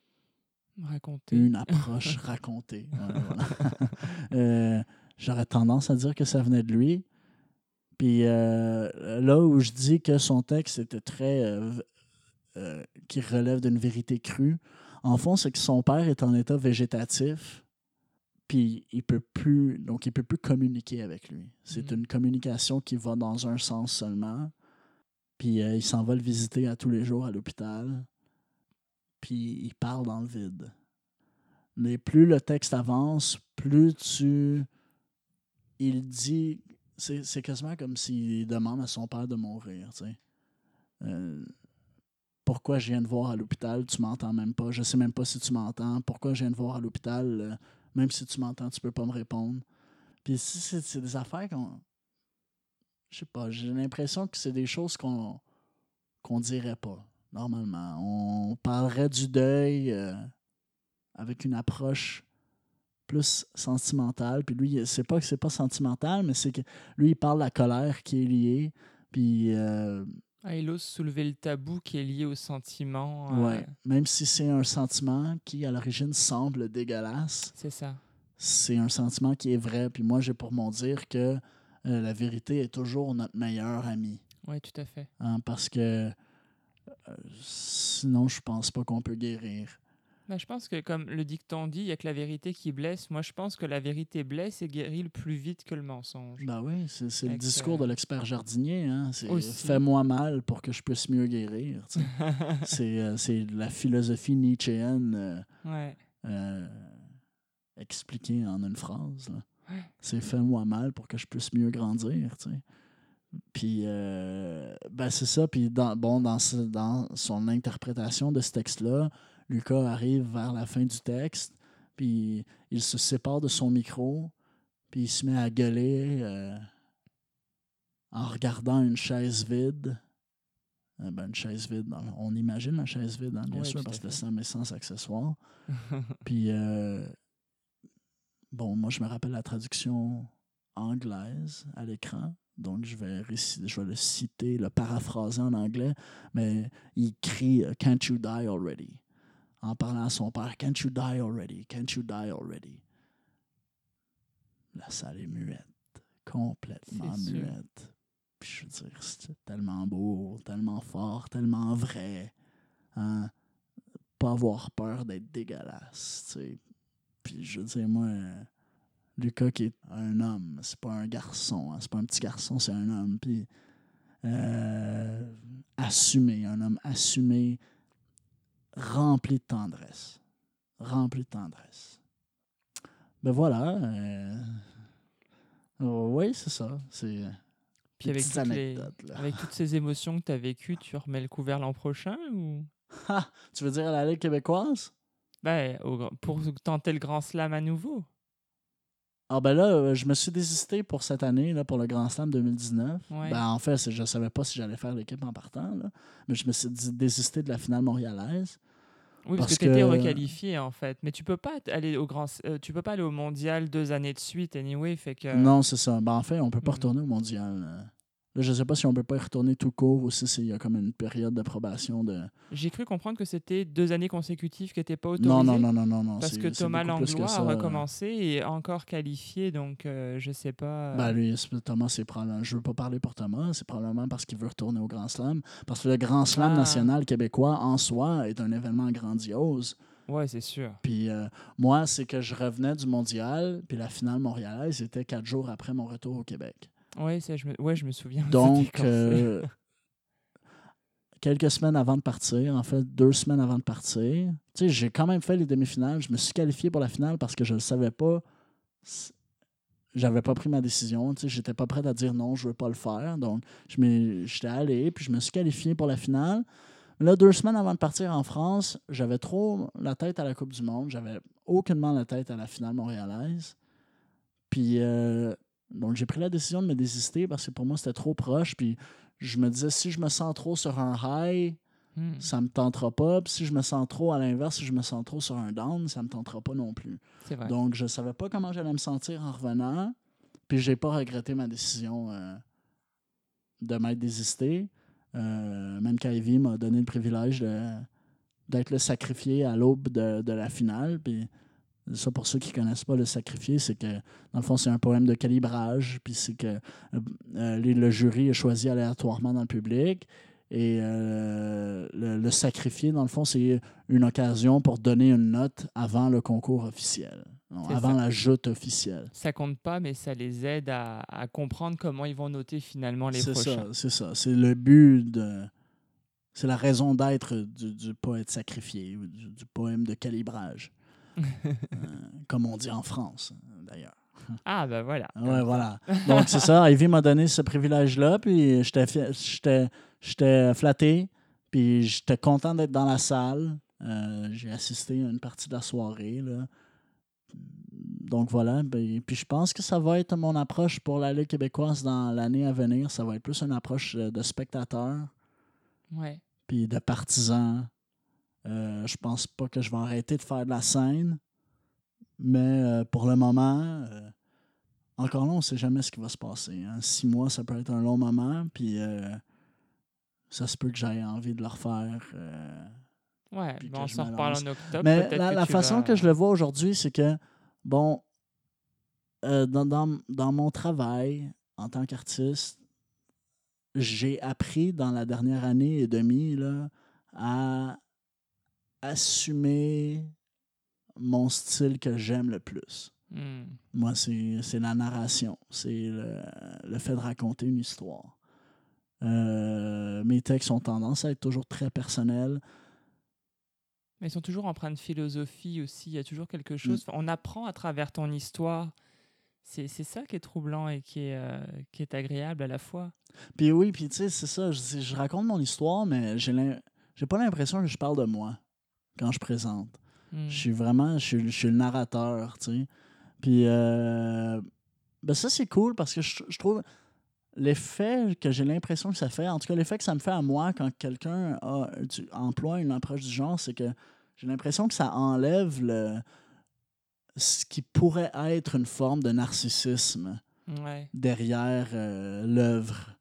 Raconter. une approche racontée. Ouais. Euh, J'aurais tendance à dire que ça venait de lui. Puis euh, là où je dis que son texte était très. euh, euh, qui relève d'une vérité crue, en fond, c'est que son père est en état végétatif. Puis il peut plus. Donc il peut plus communiquer avec lui. C'est Mhm. une communication qui va dans un sens seulement. Puis il s'en va le visiter à tous les jours à l'hôpital. Puis il parle dans le vide. Mais plus le texte avance, plus tu. Il dit. C'est quasiment comme s'il demande à son père de mourir, tu. Euh, pourquoi je viens de voir à l'hôpital, tu m'entends même pas. Je sais même pas si tu m'entends. Pourquoi je viens de voir à l'hôpital, euh, même si tu m'entends, tu peux pas me répondre. Puis c'est des affaires qu'on. Je sais pas, j'ai l'impression que c'est des choses qu'on qu'on dirait pas, normalement. On parlerait du deuil euh, avec une approche plus sentimentale. Puis lui, c'est pas que c'est pas sentimental, mais c'est que lui, il parle de la colère qui est liée. Puis, euh, Ah, il ose soulever le tabou qui est lié au sentiment. euh, ouais, même si c'est un sentiment qui, à l'origine, semble dégueulasse, C'est ça. c'est un sentiment qui est vrai. Puis moi, j'ai pour mon dire que euh, la vérité est toujours notre meilleur ami. Oui, tout à fait. hein, parce que euh, sinon, je pense pas qu'on peut guérir. Bah, je pense que, comme le dicton dit, il n'y a que la vérité qui blesse. Moi, je pense que la vérité blesse et guérit le plus vite que le mensonge. Ben oui, c'est le discours euh, de l'expert jardinier. Hein? Fais-moi mal pour que je puisse mieux guérir. c'est euh, la philosophie nietzschéenne euh, ouais. euh, expliquée en une phrase. Ouais. C'est fais-moi mal pour que je puisse mieux grandir. tu sais. Puis, euh, ben c'est ça. Puis, dans, bon, dans, ce- dans son interprétation de ce texte-là, Lucas arrive vers la fin du texte, puis il se sépare de son micro, puis il se met à gueuler euh, en regardant une chaise vide. Euh, ben, une chaise vide, on imagine la chaise vide, hein, bien Ouais, sûr, parce que c'est un sans accessoire. Puis, euh, bon, moi, je me rappelle la traduction anglaise à l'écran. Donc, je vais, je vais le citer, le paraphraser en anglais, mais il crie Can't you die already? En parlant à son père Can't you die already? Can't you die already? La salle est muette, complètement muette. Puis je veux dire, c'est tellement beau, tellement fort, tellement vrai. Hein? Pas avoir peur d'être dégueulasse, tu sais. Puis je veux dire, moi, Lucas qui est un homme, c'est pas un garçon, hein, c'est pas un petit garçon, c'est un homme. Puis euh, assumé, un homme assumé, rempli de tendresse. Rempli de tendresse. Ben voilà. euh, oui, c'est ça. C'est Puis avec toutes, anecdotes. avec toutes ces émotions que tu as vécues, tu remets le couvert l'an prochain ou? Ah, tu veux dire à la Ligue québécoise? ben, au pour tenter le grand slam à nouveau Ah ben là, euh, je me suis désisté pour cette année, là, pour le Grand Slam 2019. Ouais. Ben, en fait, je ne savais pas si j'allais faire l'équipe en partant, là, mais je me suis désisté de la finale montréalaise. Oui, parce, Parce que tu étais que- requalifié en fait. Mais tu peux pas aller au grand, euh, tu peux pas aller au mondial deux années de suite anyway. Fait que Non, c'est ça. Ben, en fait, on peut pas Mhm. retourner au mondial. Là, je sais pas si on peut pas y retourner tout court ou si il y a comme une période d'approbation de. j'ai cru comprendre que c'était deux années consécutives qui n'étaient pas autorisées. Non, non, non, non, non, non. Parce que Thomas Langlois a euh. recommencé et est encore qualifié, donc euh, je sais pas. euh, Ben lui, Thomas, c'est probablement. Je veux pas parler pour Thomas, c'est probablement parce qu'il veut retourner au Grand Slam. Parce que le Grand Slam Ah. national québécois en soi est un événement grandiose. Ouais, c'est sûr. Puis euh, moi, c'est que je revenais du mondial, puis la finale montréalaise était quatre jours après mon retour au Québec. Ouais, ça, je me, ouais, je me souviens. Donc, euh, quelques semaines avant de partir, en fait, deux semaines avant de partir, tu sais, j'ai quand même fait les demi-finales. Je me suis qualifié pour la finale parce que je ne savais pas. J'avais pas pris ma décision. Tu sais, j'étais pas prêt à dire non, je veux pas le faire. Donc, j'étais allé, puis je me suis qualifié pour la finale. Là, deux semaines avant de partir en France, j'avais trop la tête à la Coupe du Monde. J'avais aucunement la tête à la finale montréalaise. Puis, euh, donc, j'ai pris la décision de me désister parce que pour moi, c'était trop proche. Puis, je me disais, si je me sens trop sur un high, Hmm, ça me tentera pas. Puis, si je me sens trop à l'inverse, si je me sens trop sur un down, ça me tentera pas non plus. vrai. Donc, je savais pas comment j'allais me sentir en revenant. Puis, j'ai pas regretté ma décision euh, de m'être désisté. Euh, même qu'Ivy m'a donné le privilège d'être le sacrifié à l'aube de, de la finale. Puis, ça, pour ceux qui connaissent pas le sacrifié, c'est que, dans le fond, c'est un poème de calibrage. Puis, c'est que euh, euh, le jury est choisi aléatoirement dans le public. Et euh, le, le sacrifié, dans le fond, c'est une occasion pour donner une note avant le concours officiel, Non, C'est avant ça. la joute officielle. Ça compte pas, mais ça les aide à, à comprendre comment ils vont noter finalement les C'est prochains. ça, c'est ça. C'est le but de. C'est la raison d'être du, du poète sacrifié, du poème de calibrage. Euh, comme on dit en France, d'ailleurs. Ah, bah voilà. Ouais, voilà. Donc, c'est ça. Ivy m'a donné ce privilège-là, puis j'étais flatté, puis j'étais content d'être dans la salle. Euh, J'ai assisté à une partie de la soirée, là. Donc, voilà. Ben, puis je pense que ça va être mon approche pour la Ligue québécoise dans l'année à venir. Ça va être plus une approche euh, de spectateur, Ouais. puis de partisan. Euh, je pense pas que je vais arrêter de faire de la scène, mais euh, pour le moment, euh, encore là, on ne sait jamais ce qui va se passer. hein. Six mois, ça peut être un long moment, puis euh, ça se peut que j'aie envie de le refaire. Ouais, Puis que on s'en reparle en octobre. Mais la, que la tu façon vas- que je le vois aujourd'hui, c'est que, bon, dans, dans- dans mon travail en tant qu'artiste, j'ai appris dans la dernière année et demie là, à assumer mon style que j'aime le plus. Hmm. Moi, c'est la narration. C'est le, le fait de raconter une histoire. Euh, mes textes ont tendance à être toujours très personnels. Mais ils sont toujours empreints de philosophie aussi. Il y a toujours quelque chose. Mm. Enfin, on apprend à travers ton histoire. C'est ça qui est troublant et qui est, euh, qui est agréable à la fois. Puis oui, puis tu sais, c'est ça. Je, raconte mon histoire, mais j'ai pas l'impression que je parle de moi quand je présente. Hmm. Je suis vraiment, je suis, je suis le narrateur, tu sais. Puis euh, ben ça, c'est cool parce que je, je trouve l'effet que j'ai l'impression que ça fait, en tout cas, l'effet que ça me fait à moi quand quelqu'un emploie une approche du genre, c'est que j'ai l'impression que ça enlève le, ce qui pourrait être une forme de narcissisme Ouais. derrière euh, l'œuvre.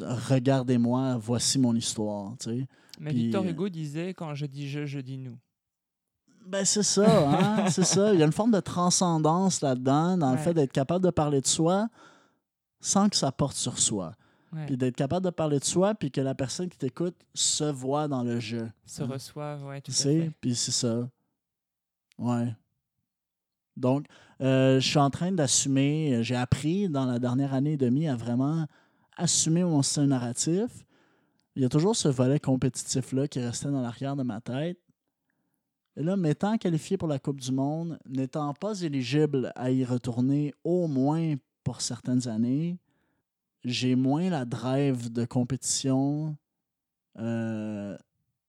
Regardez-moi, voici mon histoire. Tu sais. Mais Puis, Victor euh, Hugo disait quand je dis je, je dis nous. Ben, c'est ça, hein? c'est ça. Il y a une forme de transcendance là-dedans, dans le fait d'être capable de parler de soi sans que ça porte sur soi. Ouais. Puis d'être capable de parler de soi, puis que la personne qui t'écoute se voit dans le jeu. Se hein? reçoivent, ouais, tout Tu à sais, fait. puis c'est ça. Ouais. Donc, euh, je suis en train d'assumer, euh, j'ai appris dans la dernière année et demie à vraiment assumer mon style narratif. Il y a toujours ce volet compétitif-là qui restait dans l'arrière de ma tête. Et là, m'étant qualifié pour la Coupe du Monde, n'étant pas éligible à y retourner au moins pour certaines années, j'ai moins la drive de compétition. Euh,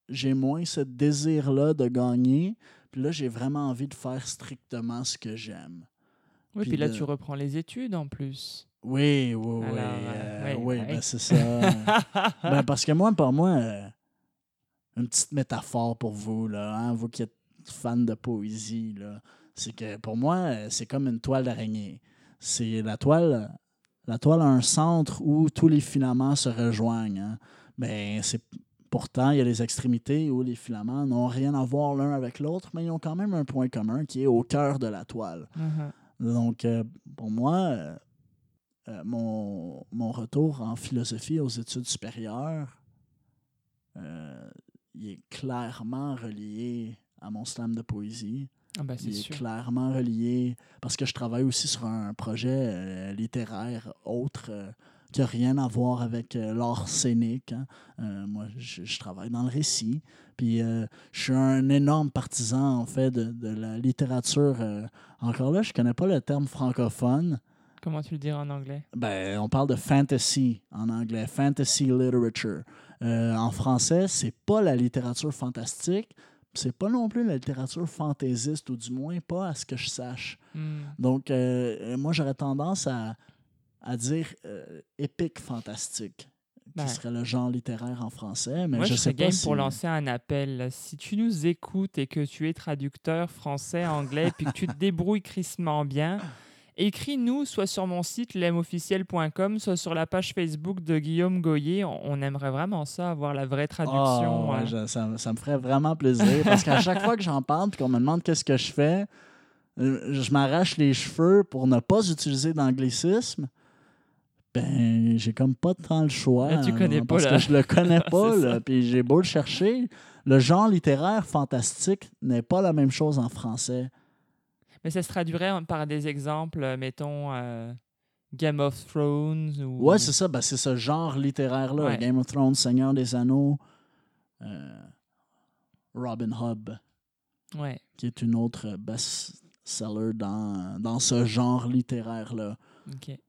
j'ai moins ce désir-là de gagner. Puis là, j'ai vraiment envie de faire strictement ce que j'aime. Oui, Puis puis là, de- tu reprends les études en plus. Oui, oui, oui. Alors, euh, euh, oui, oui, oui. ben, c'est ça. Ben, parce que moi, pour moi, euh, une petite métaphore pour vous, là, hein, vous qui êtes fan de poésie, là, c'est que pour moi, c'est comme une toile d'araignée. C'est la toile, la toile a un centre où tous les filaments se rejoignent. hein. Ben, c'est pourtant, il y a les extrémités où les filaments n'ont rien à voir l'un avec l'autre, mais ils ont quand même un point commun qui est au cœur de la toile. Mhm. Donc, euh, pour moi, euh, mon, mon retour en philosophie aux études supérieures, euh, il est clairement relié à mon slam de poésie. Ah c'est Il est sûr. clairement relié parce que je travaille aussi sur un projet euh, littéraire autre euh, qui n'a rien à voir avec euh, l'art scénique. hein. Moi, je, je travaille dans le récit. Puis je suis un énorme partisan, en fait, de, de la littérature. encore là, je connais pas le terme francophone. Comment tu le dirais en anglais? Ben, on parle de fantasy en anglais, fantasy literature. Euh, en français, c'est pas la littérature fantastique, c'est pas non plus la littérature fantaisiste, ou du moins pas à ce que je sache. Hmm. Donc, euh, moi, j'aurais tendance à, à dire euh, épique fantastique, qui Ouais. serait le genre littéraire en français, mais Moi, je je sais pas game si... pour lancer un appel. Si tu nous écoutes et que tu es traducteur français, anglais, puis que tu te débrouilles crissement bien, écris-nous soit sur mon site lemofficiel.com, soit sur la page Facebook de Guillaume Goyer. On, aimerait vraiment ça, avoir la vraie traduction. Ah, ouais, hein. je- ça, me- ça me ferait vraiment plaisir parce qu'à chaque fois que j'en parle et qu'on me demande qu'est-ce que je fais, euh, je m'arrache les cheveux pour ne pas utiliser d'anglicisme. Ben, j'ai comme pas tant le choix. Là, tu hein, pas, Parce là. que je le connais pas, là, puis j'ai beau le chercher. Le genre littéraire fantastique n'est pas la même chose en français. Mais ça se traduirait en- par des exemples, euh, mettons euh, Game of Thrones ou. Ouais, c'est ça. Ben, c'est ce genre littéraire-là. Ouais. Game of Thrones, Seigneur des Anneaux, euh, Robin Hood. Ouais. qui est une autre best-seller dans, dans ce genre littéraire-là.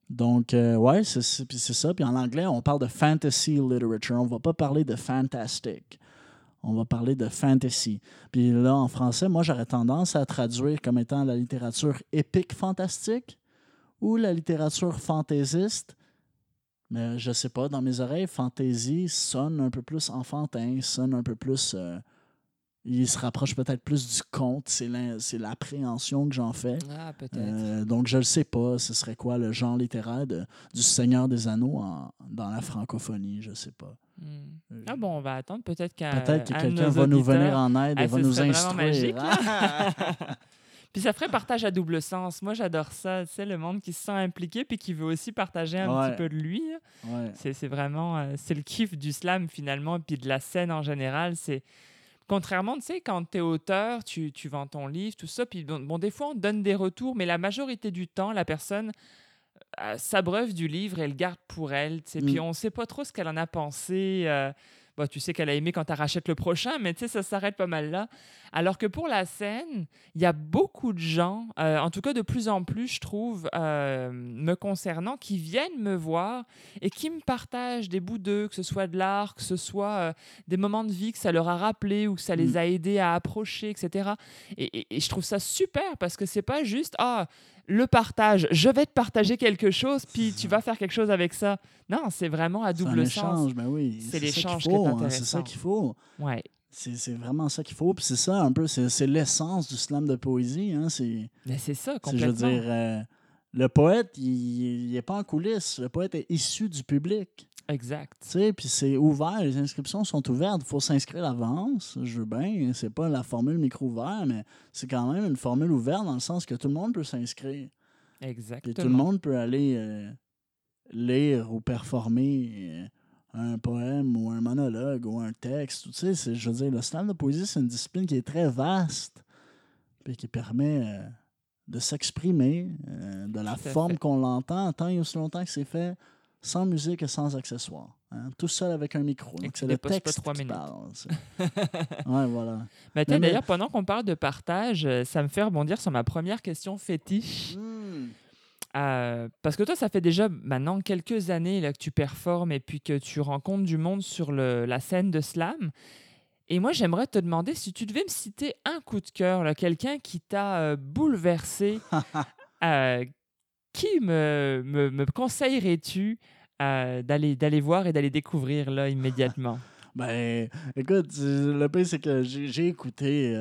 Donc, euh, ouais, c'est ça. Puis en anglais, on parle de fantasy literature. On va pas parler de fantastic. On va parler de fantasy. Puis là, en français, moi, j'aurais tendance à traduire comme étant la littérature épique fantastique ou la littérature fantaisiste. Mais je sais pas, dans mes oreilles, fantasy sonne un peu plus enfantin, sonne un peu plus. euh, il se rapproche peut-être plus du conte. C'est l'appréhension que j'en fais. Ah, peut-être. Euh, donc, je ne sais pas, ce serait quoi le genre littéraire de- du Seigneur des Anneaux en- dans la francophonie, je ne sais pas. Hmm. Ah bon, on va attendre. Peut-être qu'un. Peut-être que quelqu'un va nous venir en aide et Ah, va nous instruire. magique, hein? Puis ça ferait partage à double sens. Moi, j'adore ça. Tu sais, le monde qui se sent impliqué puis qui veut aussi partager un Ouais. petit peu de lui. Ouais. C'est c'est vraiment. euh, c'est le kiff du slam finalement, puis de la scène en général. C'est. Contrairement, tu sais, quand tu es auteur, tu, tu vends ton livre, tout ça, puis bon, bon, des fois, on donne des retours, mais la majorité du temps, la personne s'abreuve du livre et le garde pour elle, tu sais. Mm. Puis on sait pas trop ce qu'elle en a pensé. euh, bon, tu sais qu'elle a aimé quand tu rachètes le prochain, mais tu sais, ça s'arrête pas mal là. Alors que pour la scène, il y a beaucoup de gens, euh, en tout cas de plus en plus, je trouve, euh, me concernant, qui viennent me voir et qui me partagent des bouts d'eux, que ce soit de l'art, que ce soit euh, des moments de vie que ça leur a rappelé ou que ça les Mm. a aidés à approcher, etc. Et, et- et je trouve ça super parce que c'est pas juste ah le partage, je vais te partager quelque chose, puis C'est tu vas faire quelque chose avec ça. Non, c'est vraiment à C'est un double sens. échange, ben oui. C'est l'échange qui est hein, C'est ça qu'il faut. Ouais. C'est c'est vraiment ça qu'il faut. Puis c'est ça un peu, c'est c'est l'essence du slam de poésie. Hein? C'est Mais c'est ça, c'est, je veux complètement. dire, euh, le poète, il n'est pas en coulisses. Le poète est issu du public. Exact. Tu sais, puis c'est ouvert, les inscriptions sont ouvertes, il faut s'inscrire à l'avance. Je veux bien, c'est pas la formule micro ouvert, mais c'est quand même une formule ouverte dans le sens que tout le monde peut s'inscrire. Exactement. Puis tout le monde peut aller euh, lire ou performer euh, un poème ou un monologue ou un texte. Tu sais, je veux dire, le slam de poésie, c'est une discipline qui est très vaste puis qui permet euh, de s'exprimer euh, de la forme qu'on l'entend tant et aussi longtemps que c'est fait sans musique et sans accessoires. hein, tout seul avec un micro. C'est le pas texte trois qui minutes. parle. ouais, voilà. Mais Mais- mais- d'ailleurs, pendant qu'on parle de partage, euh, ça me fait rebondir sur ma première question fétiche. Hmm. Euh, parce que toi, ça fait déjà maintenant quelques années là, que tu performes et puis que tu rencontres du monde sur le- la scène de slam. Et moi, j'aimerais te demander si tu devais me citer un coup de cœur, quelqu'un qui t'a euh, bouleversé, euh, qui me, me, me conseillerais-tu euh, d'aller voir et d'aller découvrir là immédiatement? Ben, écoute, euh, le pire, c'est que j'ai écouté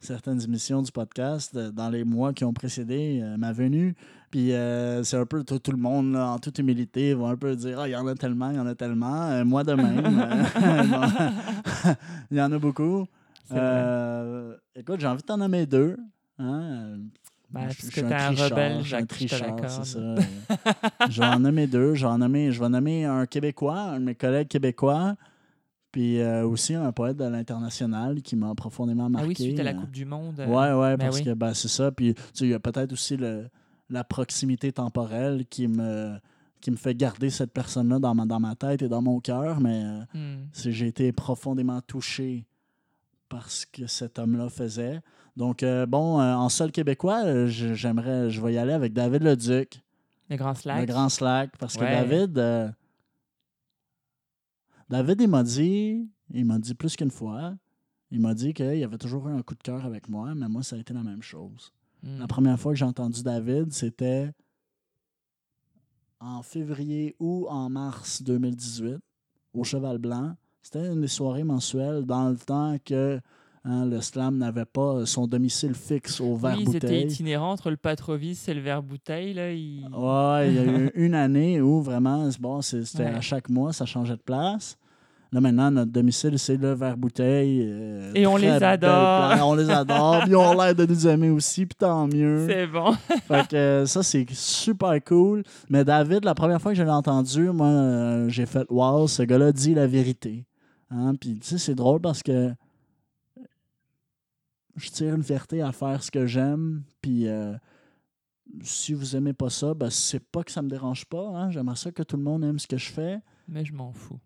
certaines émissions du podcast dans les mois qui ont précédé ma venue. Puis euh, c'est un peu tout, tout le monde, là, en toute humilité, va un peu dire Ah, il y en a tellement, il y en a tellement. Euh, moi de même. euh, il y en a beaucoup. Euh, écoute, j'ai envie de t'en nommer deux. Hein? Ben, je- parce je suis un tricheur, rebelle, je suis un tricheur, c'est ça. Je vais en nommer deux. Je vais, en nommer, je vais nommer un Québécois, un de mes collègues québécois, puis euh, aussi un poète de l'international qui m'a profondément marqué. Ah oui, suite à la Coupe du Monde. euh, Ouais, ouais, ben parce oui. que ben, c'est ça. Puis tu sais, il y a peut-être aussi le, la proximité temporelle qui me, qui me fait garder cette personne-là dans ma, dans ma tête et dans mon cœur, mais euh, hmm. j'ai été profondément touché par ce que cet homme-là faisait. Donc, euh, bon, euh, en seul québécois, j'aimerais, je vais y aller avec David Leduc, Le grand slack. le grand slack, parce que. David, euh, David, il m'a dit, il m'a dit plus qu'une fois, il m'a dit qu'il avait toujours eu un coup de cœur avec moi, mais moi, ça a été la même chose. Hmm. La première fois que j'ai entendu David, c'était en février ou en mars 2018, au Cheval Blanc. C'était une des soirées mensuelles dans le temps que hein, le slam n'avait pas son domicile fixe au verre Oui, ils étaient bouteille. itinérants entre le Patrovis et le verre bouteille. Là, Ouais, il y a eu une année où vraiment, c'est bon, c'est- c'était Ouais. à chaque mois, ça changeait de place. Là, maintenant, notre domicile, c'est le verre bouteille. euh, Et on les adore. On les adore. Puis ont l'air de nous aimer aussi, puis tant mieux. C'est bon. Fait que euh, ça, c'est super cool. Mais David, la première fois que je l'ai entendu, moi, euh, j'ai fait Wow, ce gars-là dit la vérité. Hein? Puis, tu sais, c'est drôle parce que je tire une fierté à faire ce que j'aime. Puis, si vous aimez pas ça, ben, c'est pas que ça me dérange pas. Hein? J'aimerais ça que tout le monde aime ce que je fais. Mais je m'en fous.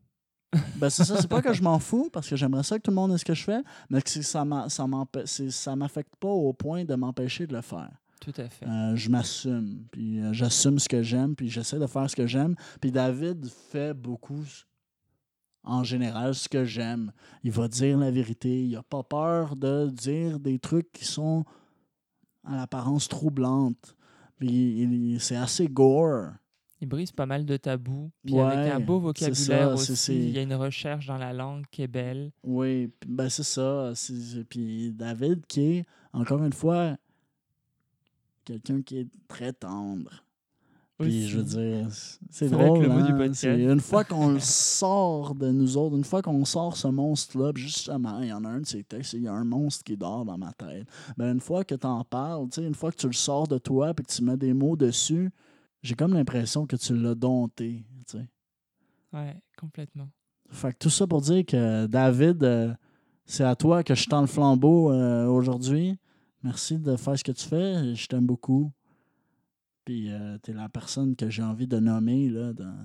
Ben, c'est ça, c'est pas que je m'en fous parce que j'aimerais ça que tout le monde ait ce que je fais, mais que ça ça m'affecte pas au point de m'empêcher de le faire. Tout à fait. Euh, je m'assume, puis euh, j'assume ce que j'aime, puis j'essaie de faire ce que j'aime. Puis David fait beaucoup, en général, ce que j'aime. Il va dire la vérité. Il n'a pas peur de dire des trucs qui sont à l'apparence troublantes. Puis il- il- c'est assez gore. Il brise pas mal de tabous. Puis Ouais, avec un beau vocabulaire ça, aussi. Il y a une recherche dans la langue qui est belle. Oui, ben c'est ça. Puis David, qui est, encore une fois, quelqu'un qui est très tendre. Puis Aussi. je veux dire, c'est drôle. le mot du hein, Une fois qu'on le sort de nous autres, une fois qu'on sort ce monstre-là, justement, il y en a un de ces textes, il y a un monstre qui dort dans ma tête. Ben, une fois que tu en parles, une fois que tu le sors de toi puis que tu mets des mots dessus, j'ai comme l'impression que tu l'as dompté. tu sais. Ouais, complètement. Fait que tout ça pour dire que David, euh, c'est à toi que je tends le flambeau euh, aujourd'hui. Merci de faire ce que tu fais. Je t'aime beaucoup. Puis tu es la personne que j'ai envie de nommer là, dans,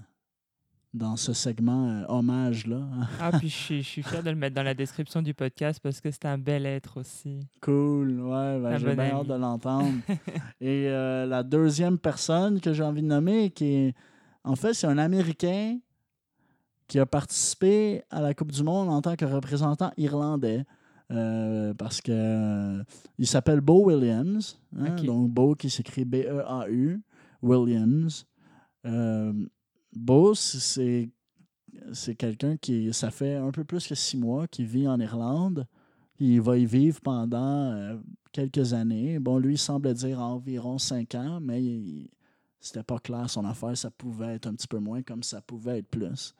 dans ce segment euh, hommage-là. Ah, puis je suis, je suis fier de le mettre dans la description du podcast parce que c'est un bel être aussi. Cool, ouais, ben, j'ai bien hâte de l'entendre. Et euh, la deuxième personne que j'ai envie de nommer, qui est, en fait, c'est un Américain qui a participé à la Coupe du Monde en tant que représentant irlandais. euh, parce que il s'appelle Bo Williams. hein. Donc Bo qui s'écrit B-E-A-U, Williams. Bo, c'est quelqu'un qui, ça fait un peu plus que six mois qu'il vit en Irlande. Il va y vivre pendant euh, quelques années. Bon, lui, il semble dire environ cinq ans, mais c'était pas clair son affaire, ça pouvait être un petit peu moins comme ça pouvait être plus.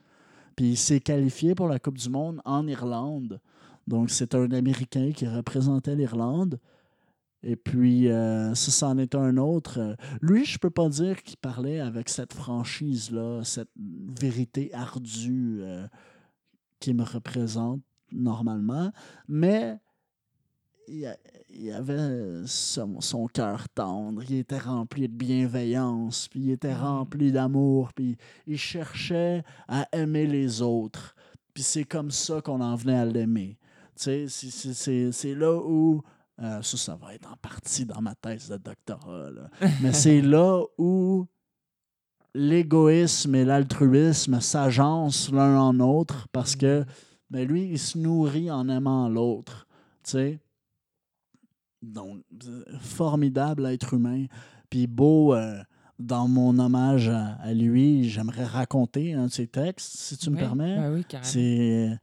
Puis il s'est qualifié pour la Coupe du Monde en Irlande. Donc c'est un Américain qui représentait l'Irlande. Et puis, euh, c'en est un autre. Euh, lui, je peux pas dire qu'il parlait avec cette franchise-là, cette vérité ardue euh, qui me représente normalement. Mais il, il avait son, son cœur tendre, il était rempli de bienveillance, puis il était rempli d'amour, puis il cherchait à aimer les autres. Puis c'est comme ça qu'on en venait à l'aimer. Tu sais, c'est là où euh, ça, ça va être en partie dans ma thèse de doctorat. Mais c'est là où l'égoïsme et l'altruisme s'agencent l'un en l'autre parce que mm. ben, lui, il se nourrit en aimant l'autre. Donc, formidable être humain. Puis beau, euh, dans mon hommage à, lui, j'aimerais raconter un de ses textes, si tu me permets. Ben oui, c'est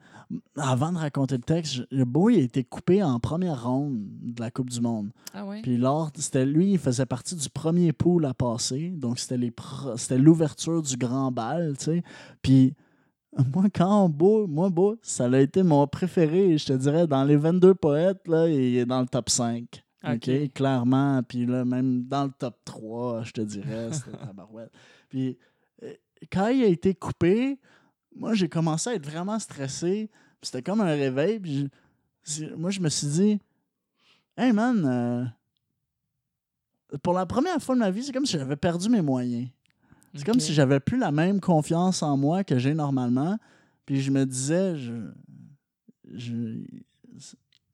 avant de raconter le texte, le beau a été coupé en première ronde de la Coupe du Monde. Ah ouais? Puis lors, c'était lui, il faisait partie du premier pool à passer. Donc c'était les c'était l'ouverture du grand bal, tu sais. Puis moi, quand Beau, moi, Beau, ça a été mon préféré, je te dirais, dans les 22 poètes, là, il est dans le top 5. OK, clairement. Puis là, même dans le top 3, je te dirais, c'était tabarouette. Puis euh, quand il a été coupé, moi, j'ai commencé à être vraiment stressé. C'était comme un réveil. Puis moi, je me suis dit, hey man, euh, pour la première fois de ma vie, c'est comme si j'avais perdu mes moyens. C'est comme si j'avais plus la même confiance en moi que j'ai normalement. Puis je me disais, je,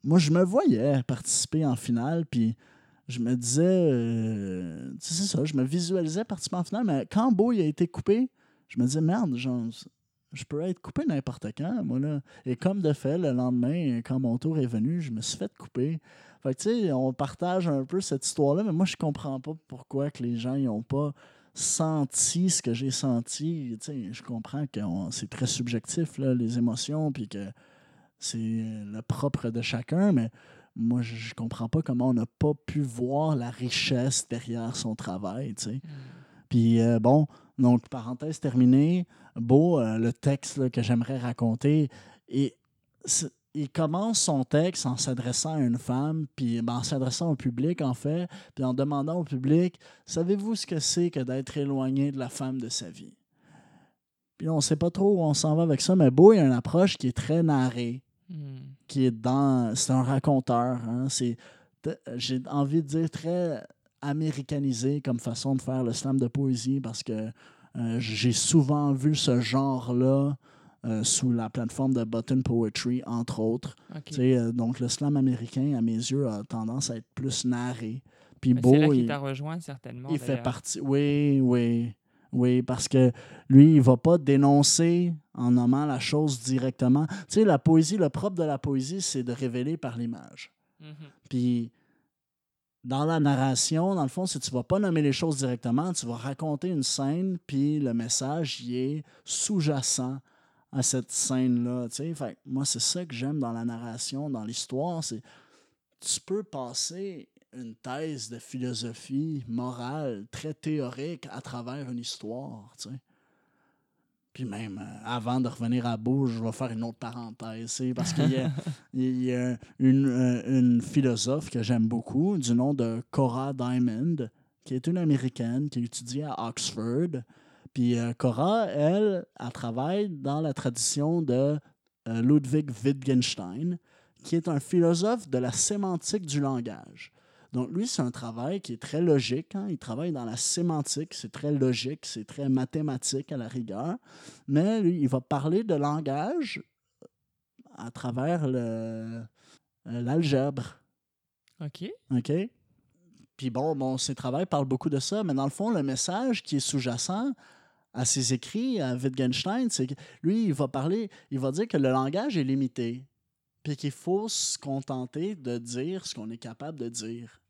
moi, je me voyais participer en finale. Puis je me disais, euh, c'est ça, je me visualisais participer en finale. Mais quand Beau a été coupé, je me disais, merde, genre, je peux être coupé n'importe quand, moi, là. Et comme de fait, le lendemain, quand mon tour est venu, je me suis fait couper. Fait que, tu sais, on partage un peu cette histoire-là, mais moi, je comprends pas pourquoi que les gens n'ont pas senti ce que j'ai senti. Tu sais, je comprends que c'est très subjectif, là, les émotions, puis que c'est le propre de chacun, mais moi, je, comprends pas comment on n'a pas pu voir la richesse derrière son travail, tu sais. Mm. Puis, euh, bon, donc, parenthèse terminée, beau, euh, le texte que j'aimerais raconter. Et il commence son texte en s'adressant à une femme, puis ben, en s'adressant au public, en fait, puis en demandant au public Savez-vous ce que c'est que d'être éloigné de la femme de sa vie Puis on ne sait pas trop où on s'en va avec ça, mais Beau, il a une approche qui est très narrée, hmm. qui est dans. C'est un raconteur. Hein, c'est, j'ai envie de dire très américanisé comme façon de faire le slam de poésie parce que euh, j'ai souvent vu ce genre-là euh, sous la plateforme de Button Poetry, entre autres. Euh, donc, le slam américain, à mes yeux, a tendance à être plus narré. Puis beau. C'est là il t'a rejoint, certainement. Il fait partie. Oui, oui. Oui, parce que lui, il va pas dénoncer en nommant la chose directement. Tu sais, la poésie, le propre de la poésie, c'est de révéler par l'image. Mhm. Puis dans la narration, dans le fond, si tu ne vas pas nommer les choses directement, tu vas raconter une scène, puis le message y est sous-jacent à cette scène-là. Fait, moi, c'est ça que j'aime dans la narration, dans l'histoire, c'est tu peux passer une thèse de philosophie morale très théorique à travers une histoire. sais. Puis même, euh, avant de revenir à Beau, je vais faire une autre parenthèse. Parce qu'il y a, il y a une, euh, une, philosophe que j'aime beaucoup, du nom de Cora Diamond, qui est une Américaine qui étudie à Oxford. Puis euh, Cora, elle, elle travaille dans la tradition de Ludwig Wittgenstein, qui est un philosophe de la sémantique du langage. Donc, lui, c'est un travail qui est très logique. Hein. Il travaille dans la sémantique, c'est très logique, c'est très mathématique à la rigueur. Mais lui, il va parler de langage à travers euh, l'algèbre. OK. OK? Puis bon, bon, ses travaux parlent beaucoup de ça, mais dans le fond, le message qui est sous-jacent à ses écrits, à Wittgenstein, c'est que lui, il va parler, il va dire que le langage est limité, puis qu'il faut se contenter de dire ce qu'on est capable de dire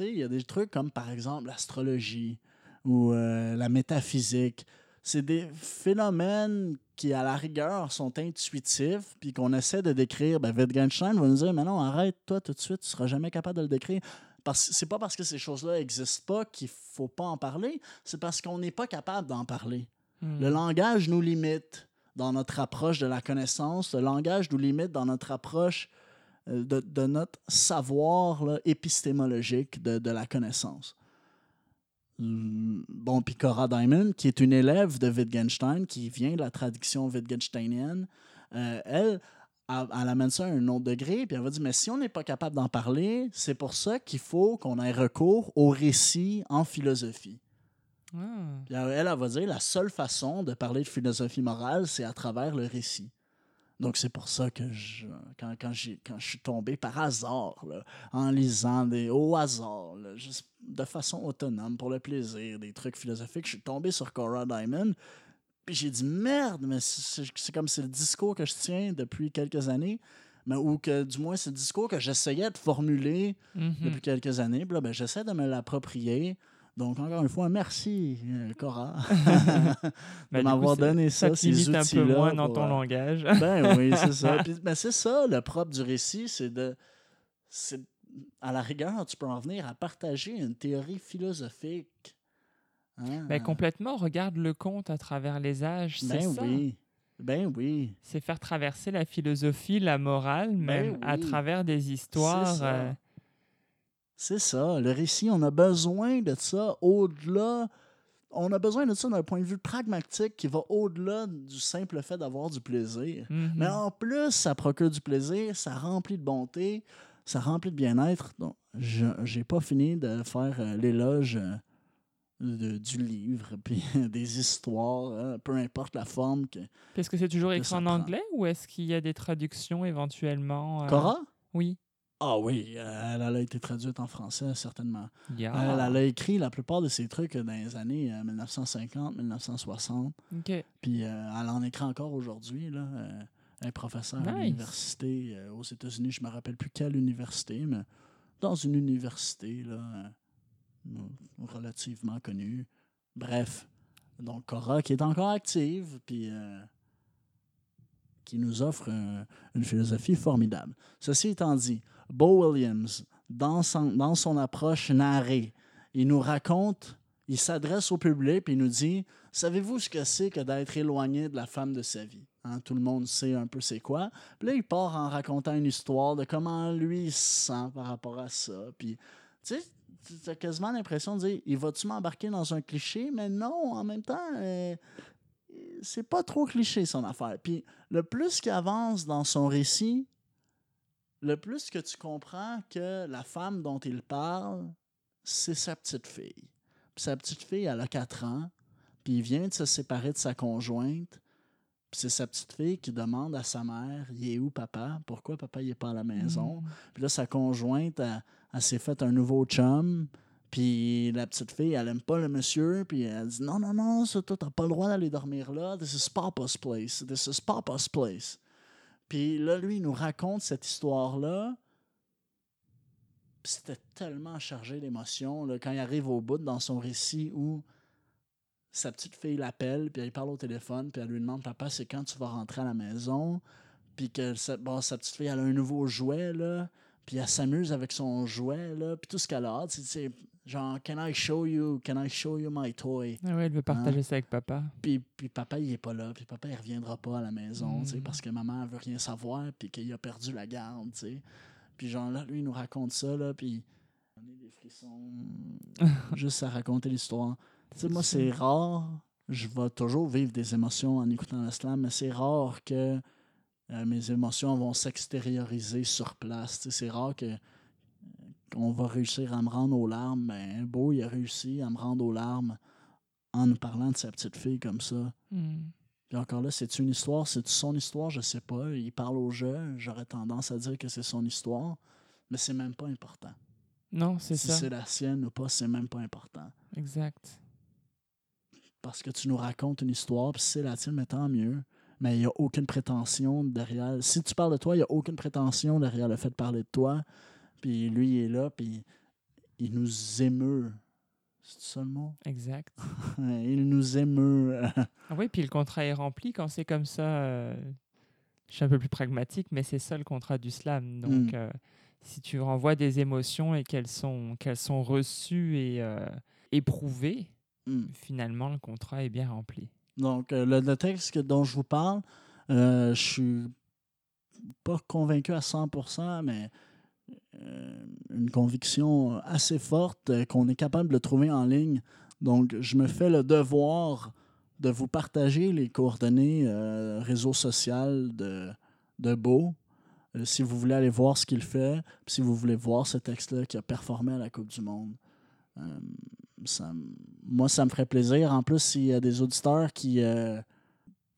il y a des trucs comme par exemple l'astrologie ou euh, la métaphysique. C'est des phénomènes qui, à la rigueur, sont intuitifs, puis qu'on essaie de décrire. Ben, Wittgenstein va nous dire Mais non, arrête, toi, tout de suite, tu ne seras jamais capable de le décrire. Parce c'est pas parce que ces choses-là n'existent pas qu'il faut pas en parler, c'est parce qu'on n'est pas capable d'en parler. Hmm. Le langage nous limite dans notre approche de la connaissance, le langage nous limite dans notre approche de, de notre savoir là, épistémologique de, de la connaissance. Hum, Bon, puis Cora Diamond, qui est une élève de Wittgenstein, qui vient de la tradition wittgensteinienne, euh, elle, elle, elle amène ça à un autre degré, puis elle va dire, mais si on n'est pas capable d'en parler, c'est pour ça qu'il faut qu'on ait recours au récit en philosophie. Ah. Elle, elle va dire la seule façon de parler de philosophie morale, c'est à travers le récit. Donc, c'est pour ça que je, quand, quand, j'ai, quand je suis tombé par hasard, là, en lisant des, au hasard, là, juste de façon autonome, pour le plaisir, des trucs philosophiques, je suis tombé sur Cora Diamond. Puis j'ai dit merde, mais c'est, comme c'est le discours que je tiens depuis quelques années, mais, ou que du moins c'est le discours que j'essayais de formuler Mhm. depuis quelques années. Puis là, ben, j'essaie de me l'approprier. Donc, encore une fois, merci, euh, Cora, Bah, de du m'avoir donné ça ça, te ces limite un peu moins dans pour, ton euh, langage. Ben oui, c'est ça. Puis, ben, c'est ça, le propre du récit, c'est de. À la rigueur, tu peux en venir à partager une théorie philosophique. Hein? Ben, complètement, regarde le conte à travers les âges, c'est Ben ça. oui. Ben oui. C'est faire traverser la philosophie, la morale, même à Ben oui. travers des histoires. C'est ça. Le récit, on a besoin de ça au-delà. On a besoin de ça d'un point de vue pragmatique qui va au-delà du simple fait d'avoir du plaisir. mhm. Mais en plus, ça procure du plaisir, ça remplit de bonté, ça remplit de bien-être. Donc, je n'ai pas fini de faire euh, l'éloge euh, de- du livre, puis des histoires, hein, peu importe la forme. Que... Est-ce que c'est toujours écrit en anglais ou est-ce qu'il y a des traductions éventuellement euh, Cora? Oui. Ah oui, euh, elle, a été traduite en français, certainement. Yeah. Elle, elle a écrit la plupart de ses trucs dans les années euh, 1950, 1960. Ok. Puis euh, elle en écrit encore aujourd'hui. Là, euh, elle est professeure à l'université euh, aux États-Unis. Je me rappelle plus quelle université, mais dans une université là, euh, relativement connue. Bref, donc Cora qui est encore active, puis euh, qui nous offre euh, une philosophie formidable. Ceci étant dit, Bo Williams, dans son, dans son approche narrée, il nous raconte, il s'adresse au public et il nous dit Savez-vous ce que c'est que d'être éloigné de la femme de sa vie? Hein, Tout le monde sait un peu c'est quoi. Puis là, il part en racontant une histoire de comment lui il se sent par rapport à ça. Puis, tu sais, tu as quasiment l'impression de dire Il va-tu m'embarquer dans un cliché? Mais non, en même temps, euh, c'est pas trop cliché son affaire. Puis, le plus qu'il avance dans son récit, le plus que tu comprends que la femme dont il parle, c'est sa petite fille. Puis sa petite fille, elle a 4 ans, puis il vient de se séparer de sa conjointe, puis c'est sa petite fille qui demande à sa mère Il est où papa? Pourquoi papa il est pas à la maison? Mhm. Puis là, sa conjointe, elle, elle s'est fait un nouveau chum. Puis la petite fille, elle aime pas le monsieur. Puis elle dit Non, non, non, ça, toi, t'as pas le droit d'aller dormir là. This is Papa's place. This is Papa's place. Puis là, lui, il nous raconte cette histoire-là. C'était tellement chargé d'émotions. Quand il arrive au bout dans son récit où sa petite fille l'appelle, puis elle parle au téléphone, puis elle lui demande Papa, c'est quand tu vas rentrer à la maison? Puis que bon, sa petite fille, elle a un nouveau jouet, là. Puis elle s'amuse avec son jouet, là. Puis tout ce qu'elle a genre Can I show you Can I show you my toy? Ah ouais, elle veut partager ça avec papa. puis, puis papa, il est pas là. Puis papa, il reviendra pas à la maison, tu sais, Mm. parce que maman, elle veut rien savoir, puis qu'il a perdu la garde, tu sais. Puis genre là, lui, il nous raconte ça, là, puis on a des frissons juste à raconter l'histoire. Tu sais, moi, c'est rare. Je vais toujours vivre des émotions en écoutant le slam, mais c'est rare que euh, mes émotions vont s'extérioriser sur place. Tu sais, c'est rare que qu'on va réussir à me rendre aux larmes. Ben, Beau, il a réussi à me rendre aux larmes en nous parlant de sa petite fille comme ça. Mhm. Puis encore là, c'est une histoire, c'est son histoire, je sais pas. Il parle au jeu, j'aurais tendance à dire que c'est son histoire, mais c'est même pas important. Non, c'est si ça. c'est la sienne ou pas, c'est même pas important. Exact. Parce que tu nous racontes une histoire, puis si c'est la tienne, mais tant mieux. Mais il n'y a aucune prétention derrière. Si tu parles de toi, il n'y a aucune prétention derrière le fait de parler de toi. Puis lui, il est là, puis il nous émeut. C'est ça le mot? Exact. il nous émeut. Ah oui, puis le contrat est rempli quand c'est comme ça. euh, Je suis un peu plus pragmatique, mais c'est ça le contrat du slam. Donc, Mm. euh, si tu renvoies des émotions et qu'elles sont, qu'elles sont reçues et euh, éprouvées, Hmm. finalement, le contrat est bien rempli. Donc, le, le texte dont je vous parle, je suis pas convaincu à 100%, mais une conviction assez forte qu'on est capable de trouver en ligne. Donc, je me fais le devoir de vous partager les coordonnées euh, réseau social de, de Beau. Euh, si vous voulez aller voir ce qu'il fait, si vous voulez voir ce texte-là qui a performé à la Coupe du Monde. Euh, ça moi, ça me ferait plaisir. En plus, s'il y a des auditeurs qui,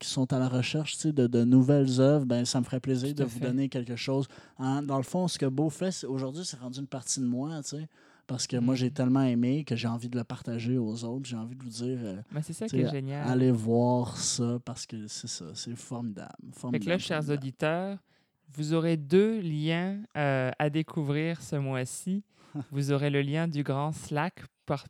qui sont à la recherche de, de nouvelles œuvres, ben, ça me ferait plaisir de vous fait. donner quelque chose. Hein, dans le fond, ce que Beau fait, aujourd'hui, c'est rendu une partie de moi, tu sais, parce que moi, j'ai tellement aimé que j'ai envie de le partager aux autres. J'ai envie de vous dire, euh, Ben, c'est ça Tu qui est sais, génial. allez voir ça, parce que c'est ça, c'est formidable. Fait que formidable, là, chers formidable. auditeurs, vous aurez deux liens euh, à découvrir ce mois-ci. Vous aurez le lien du grand Slack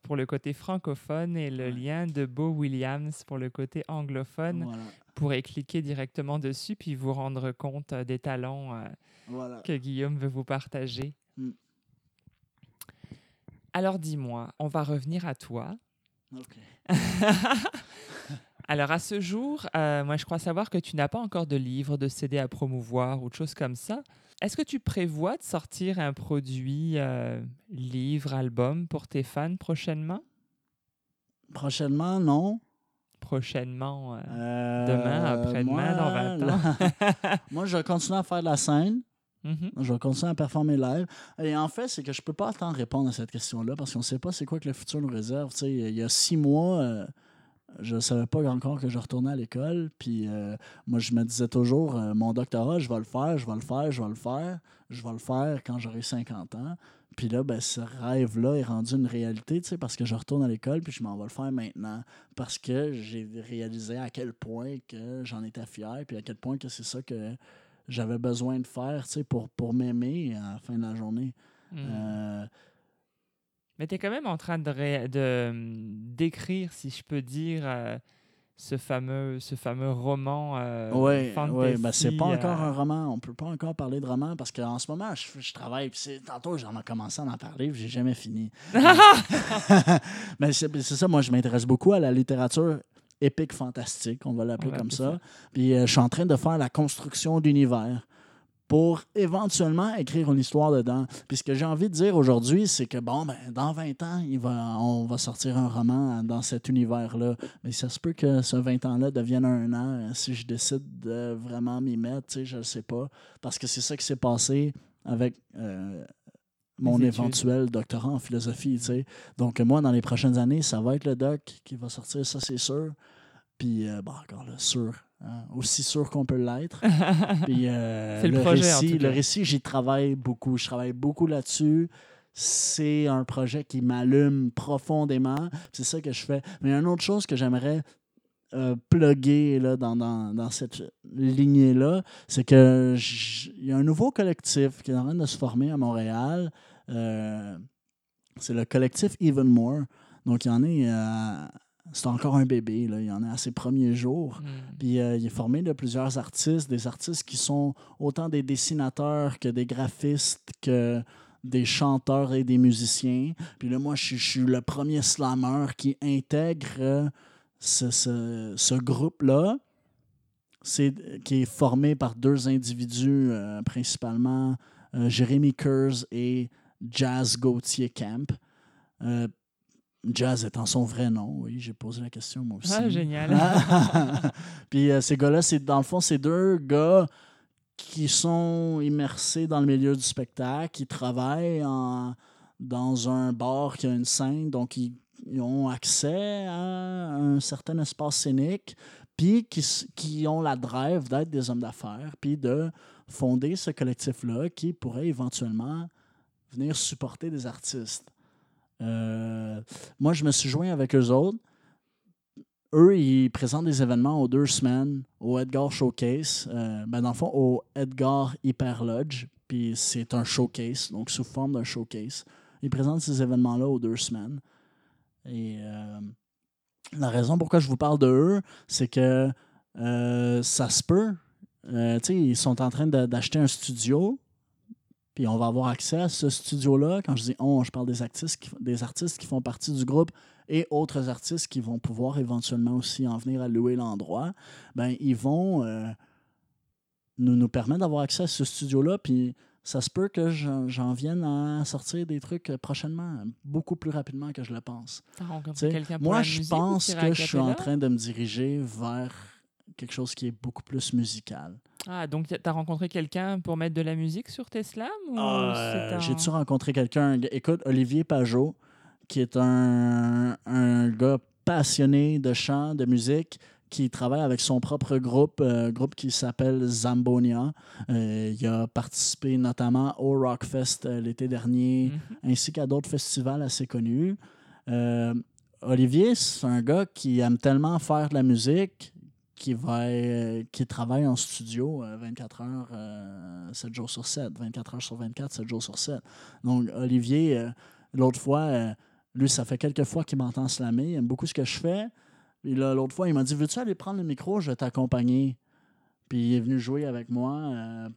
pour le côté francophone et le Ouais. lien de Beau Williams pour le côté anglophone. Voilà, pourrez cliquer directement dessus puis vous rendre compte euh, des talents euh, voilà. que Guillaume veut vous partager. Mm. Alors dis-moi, on va revenir à toi. Alors à ce jour, euh, moi je crois savoir que tu n'as pas encore de livre, de CD à promouvoir ou de choses comme ça. Est-ce que tu prévois de sortir un produit, euh, livre, album pour tes fans prochainement? Prochainement, non. Prochainement. euh, Euh, Demain, après-demain, dans 20 ans? moi, je vais continuer à faire de la scène. mhm. Je vais continuer à performer live. Et en fait, c'est que je peux pas tant répondre à cette question-là parce qu'on ne sait pas c'est quoi que le futur nous réserve. Il y a six mois, euh, je ne savais pas encore que je retournais à l'école. Puis euh, moi, je me disais toujours, euh, mon doctorat, je vais le faire, je vais le faire, je vais le faire. Je vais le faire quand j'aurai 50 ans. Puis là, ben, ce rêve-là est rendu une réalité, tu sais, parce que je retourne à l'école, puis je m'en vais le faire maintenant. Parce que j'ai réalisé à quel point que j'en étais fier, puis à quel point que c'est ça que j'avais besoin de faire, tu sais, pour, pour m'aimer à la fin de la journée. Mm. Euh, Mais tu es quand même en train de, hum, d'écrire, si je peux dire, euh, ce, fameux, ce fameux roman euh, Oui, ouais, ben c'est pas encore euh, un roman. On peut pas encore parler de roman parce qu'en ce moment, je, je travaille. Tantôt, j'en ai commencé à en parler, j'ai jamais fini. Mais c'est c'est ça, moi, je m'intéresse beaucoup à la littérature épique fantastique, on va l'appeler comme ça. Puis euh, je suis en train de faire la construction d'univers pour éventuellement écrire une histoire dedans. Puis ce que j'ai envie de dire aujourd'hui, c'est que bon, ben, dans 20 ans, il va, on va sortir un roman dans cet univers-là. Mais ça se peut que ce 20 ans-là devienne un an euh, si je décide de vraiment m'y mettre, je ne sais pas. Parce que c'est ça qui s'est passé avec euh, mon éventuel doctorat en philosophie. Donc moi, dans les prochaines années, ça va être le doc qui va sortir, ça c'est sûr. Puis, euh, bon, encore là, sûr. Hein, aussi sûr qu'on peut l'être. Euh, C'est le projet, en récit, le récit, j'y travaille beaucoup. Je travaille beaucoup là-dessus. C'est un projet qui m'allume profondément. C'est ça que je fais. Mais il y a une autre chose que j'aimerais euh, plugger là, dans, dans, dans cette lignée-là, c'est que j- il y a un nouveau collectif qui est en train de se former à Montréal. Euh, c'est le collectif Even More. Donc, il y en est. c'est encore un bébé. Là. Il en a à ses premiers jours. Mm. Puis euh, il est formé de plusieurs artistes, des artistes qui sont autant des dessinateurs que des graphistes, que des chanteurs et des musiciens. Puis là, moi, je suis- je suis le premier slammer qui intègre euh, ce, ce- ce groupe-là, qui est formé par deux individus, euh, principalement Jérémy Kurz et Jazz Gauthier Camp. Jazz étant son vrai nom, oui, j'ai posé la question moi aussi. Ah, génial. Puis euh, ces gars-là, c'est dans le fond, c'est deux gars qui sont immersés dans le milieu du spectacle, qui travaillent en- dans un bar qui a une scène, donc ils, ils ont accès à un certain espace scénique, puis qui ont la drive d'être des hommes d'affaires, puis de fonder ce collectif-là qui pourrait éventuellement venir supporter des artistes. Euh, moi, je me suis joint avec eux autres eux, ils présentent des événements aux deux semaines au Edgar Showcase. Euh, ben, dans le fond, au Edgar Hyper Lodge. Puis c'est un showcase, donc sous forme d'un showcase. Ils présentent ces événements-là aux deux semaines. Et euh, la raison pourquoi je vous parle de c'est que ça se peut. Euh, ils sont en train d'acheter un studio Puis on va avoir accès à ce studio-là. Quand je dis on, je parle des artistes, qui, des artistes qui font partie du groupe et autres artistes qui vont pouvoir éventuellement aussi en venir à louer l'endroit. Ben, ils vont euh, nous, nous permettre d'avoir accès à ce studio-là. Puis ça se peut que j'en vienne à sortir des trucs prochainement, beaucoup plus rapidement que je le pense. Moi, je pense que je suis en train de me diriger vers quelque chose qui est beaucoup plus musical. Ah, donc y a- t'as rencontré quelqu'un pour mettre de la musique sur tes slams ou Euh, J'ai-tu rencontré quelqu'un? Écoute, Olivier Pajot, qui est un, un gars passionné de chant, de musique, qui travaille avec son propre groupe, euh, groupe qui s'appelle Zambonia. Euh, il a participé notamment au Rockfest euh, l'été dernier, Mhm. ainsi qu'à d'autres festivals assez connus. Euh, Olivier, c'est un gars qui aime tellement faire de la musique qui va euh, qui travaille en studio euh, 24 heures, euh, 7 jours sur 7, 24 heures sur 24, 7 jours sur 7. Donc, Olivier, euh, l'autre fois, euh, lui, ça fait quelques fois qu'il m'entend slammer. Il aime beaucoup ce que je fais. Puis l'autre fois, il m'a dit Veux-tu aller prendre le micro? Je vais t'accompagner. Puis il est venu jouer avec moi. euh,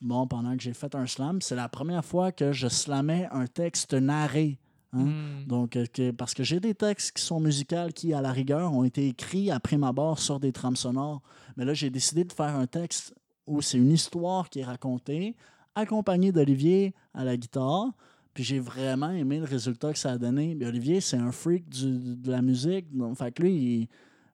bon, pendant que j'ai fait un slam, c'est la première fois que je slamais un texte narré. Hein? Hmm. Donc, euh, que- parce que j'ai des textes qui sont musicaux qui, à la rigueur, ont été écrits après ma barre sur des trames sonores. Mais là, j'ai décidé de faire un texte où c'est une histoire qui est racontée, accompagnée d'Olivier à la guitare. Puis j'ai vraiment aimé le résultat que ça a donné. Puis Olivier, c'est un freak du- de la musique. Donc, fait que lui, il-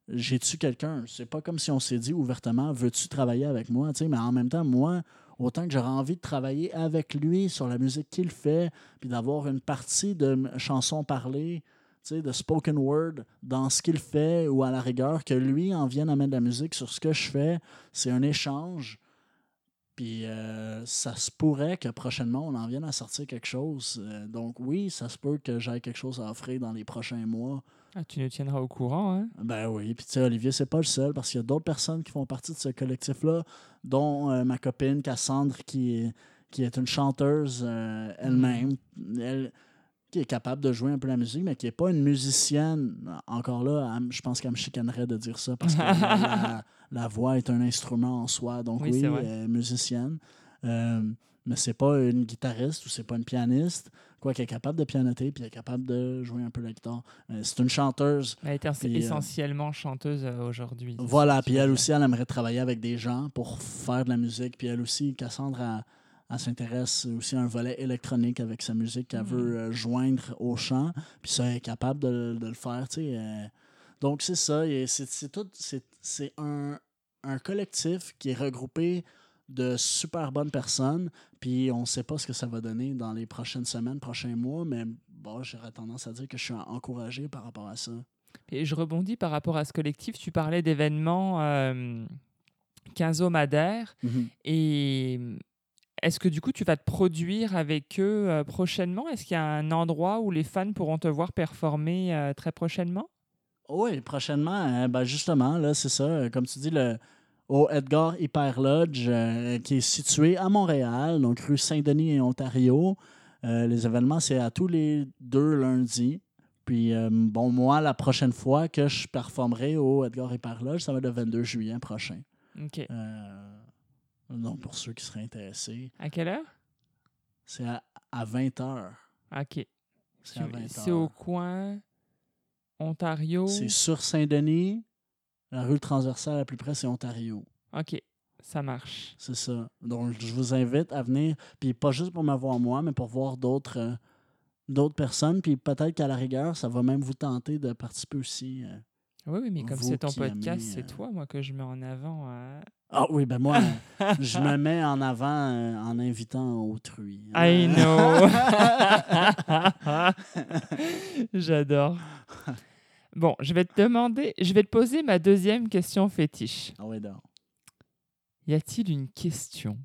j'ai-tu quelqu'un? C'est pas comme si on s'est dit ouvertement, veux-tu travailler avec moi? Tu sais, mais en même temps, moi, autant que j'aurais envie de travailler avec lui sur la musique qu'il fait, puis d'avoir une partie de chansons parlées, de spoken word dans ce qu'il fait, ou à la rigueur, que lui en vienne à mettre de la musique sur ce que je fais, c'est un échange. Puis euh, ça se pourrait que prochainement, on en vienne à sortir quelque chose. Euh, donc oui, ça se peut que j'aie quelque chose à offrir dans les prochains mois. Ah, tu nous tiendras au courant, hein? Ben oui, puis tu sais, Olivier, c'est pas le seul parce qu'il y a d'autres personnes qui font partie de ce collectif-là, dont euh, ma copine Cassandre, qui est, qui est une chanteuse euh, elle-même, elle, qui est capable de jouer un peu la musique, mais qui n'est pas une musicienne. Encore là, elle- je pense qu'elle me chicanerait de dire ça parce que la, la voix est un instrument en soi. Donc Oui, elle est musicienne. Euh, mais c'est pas une guitariste ou c'est pas une pianiste. Quoi qu'elle est capable de pianoter puis elle est capable de jouer un peu la guitare. Euh, c'est une chanteuse Elle est Puis, euh, essentiellement chanteuse euh, aujourd'hui. voilà, puis elle aussi, elle aimerait travailler avec des gens pour faire de la musique. Puis elle aussi, Cassandre, elle, s'intéresse aussi à un volet électronique avec sa musique qu'elle Mhm. veut joindre au chant. Puis ça, elle est capable de, de le faire, tu sais. donc c'est ça, c'est tout, c'est c'est un, un collectif qui est regroupé de super bonnes personnes. Puis on ne sait pas ce que ça va donner dans les prochaines semaines, prochains mois, mais bon, j'aurais tendance à dire que je suis encouragé par rapport à ça. Et je rebondis par rapport à ce collectif. Tu parlais d'événements euh, quinzomadaires. Mhm. Et mm, est-ce que du coup, tu vas te produire avec eux euh, prochainement? Est-ce qu'il y a un endroit où les fans pourront te voir performer euh, très prochainement? Oui, prochainement, euh, ben justement, là, c'est ça. Comme tu dis, le, au Edgar Hyper Lodge, euh, qui est situé à Montréal, donc rue Saint-Denis et Ontario. Euh, les événements, c'est à tous les deux lundis. Puis, euh, bon, moi, la prochaine fois que je performerai au Edgar Hyper Lodge, ça va être le 22 juillet prochain. Ok. Donc, pour ceux qui seraient intéressés, À quelle heure? C'est à, à 20 h. Ok. C'est à 20 C'est au coin Ontario? C'est sur Saint-Denis. La rue transversale la plus près, c'est Ontario. Ok, ça marche. C'est ça. Donc, je vous invite à venir, puis pas juste pour me voir moi, mais pour voir d'autres euh, d'autres personnes. Puis peut-être qu'à la rigueur, ça va même vous tenter de participer aussi. euh. Oui, oui, mais comme c'est ton podcast, c'est euh, toi, moi, que je mets en avant. hein. Ah oui, ben moi, je me mets en avant en invitant autrui. I Euh, know. J'adore. Bon, je vais te demander, je vais te poser ma deuxième question fétiche. Ah donc. Y a-t-il une question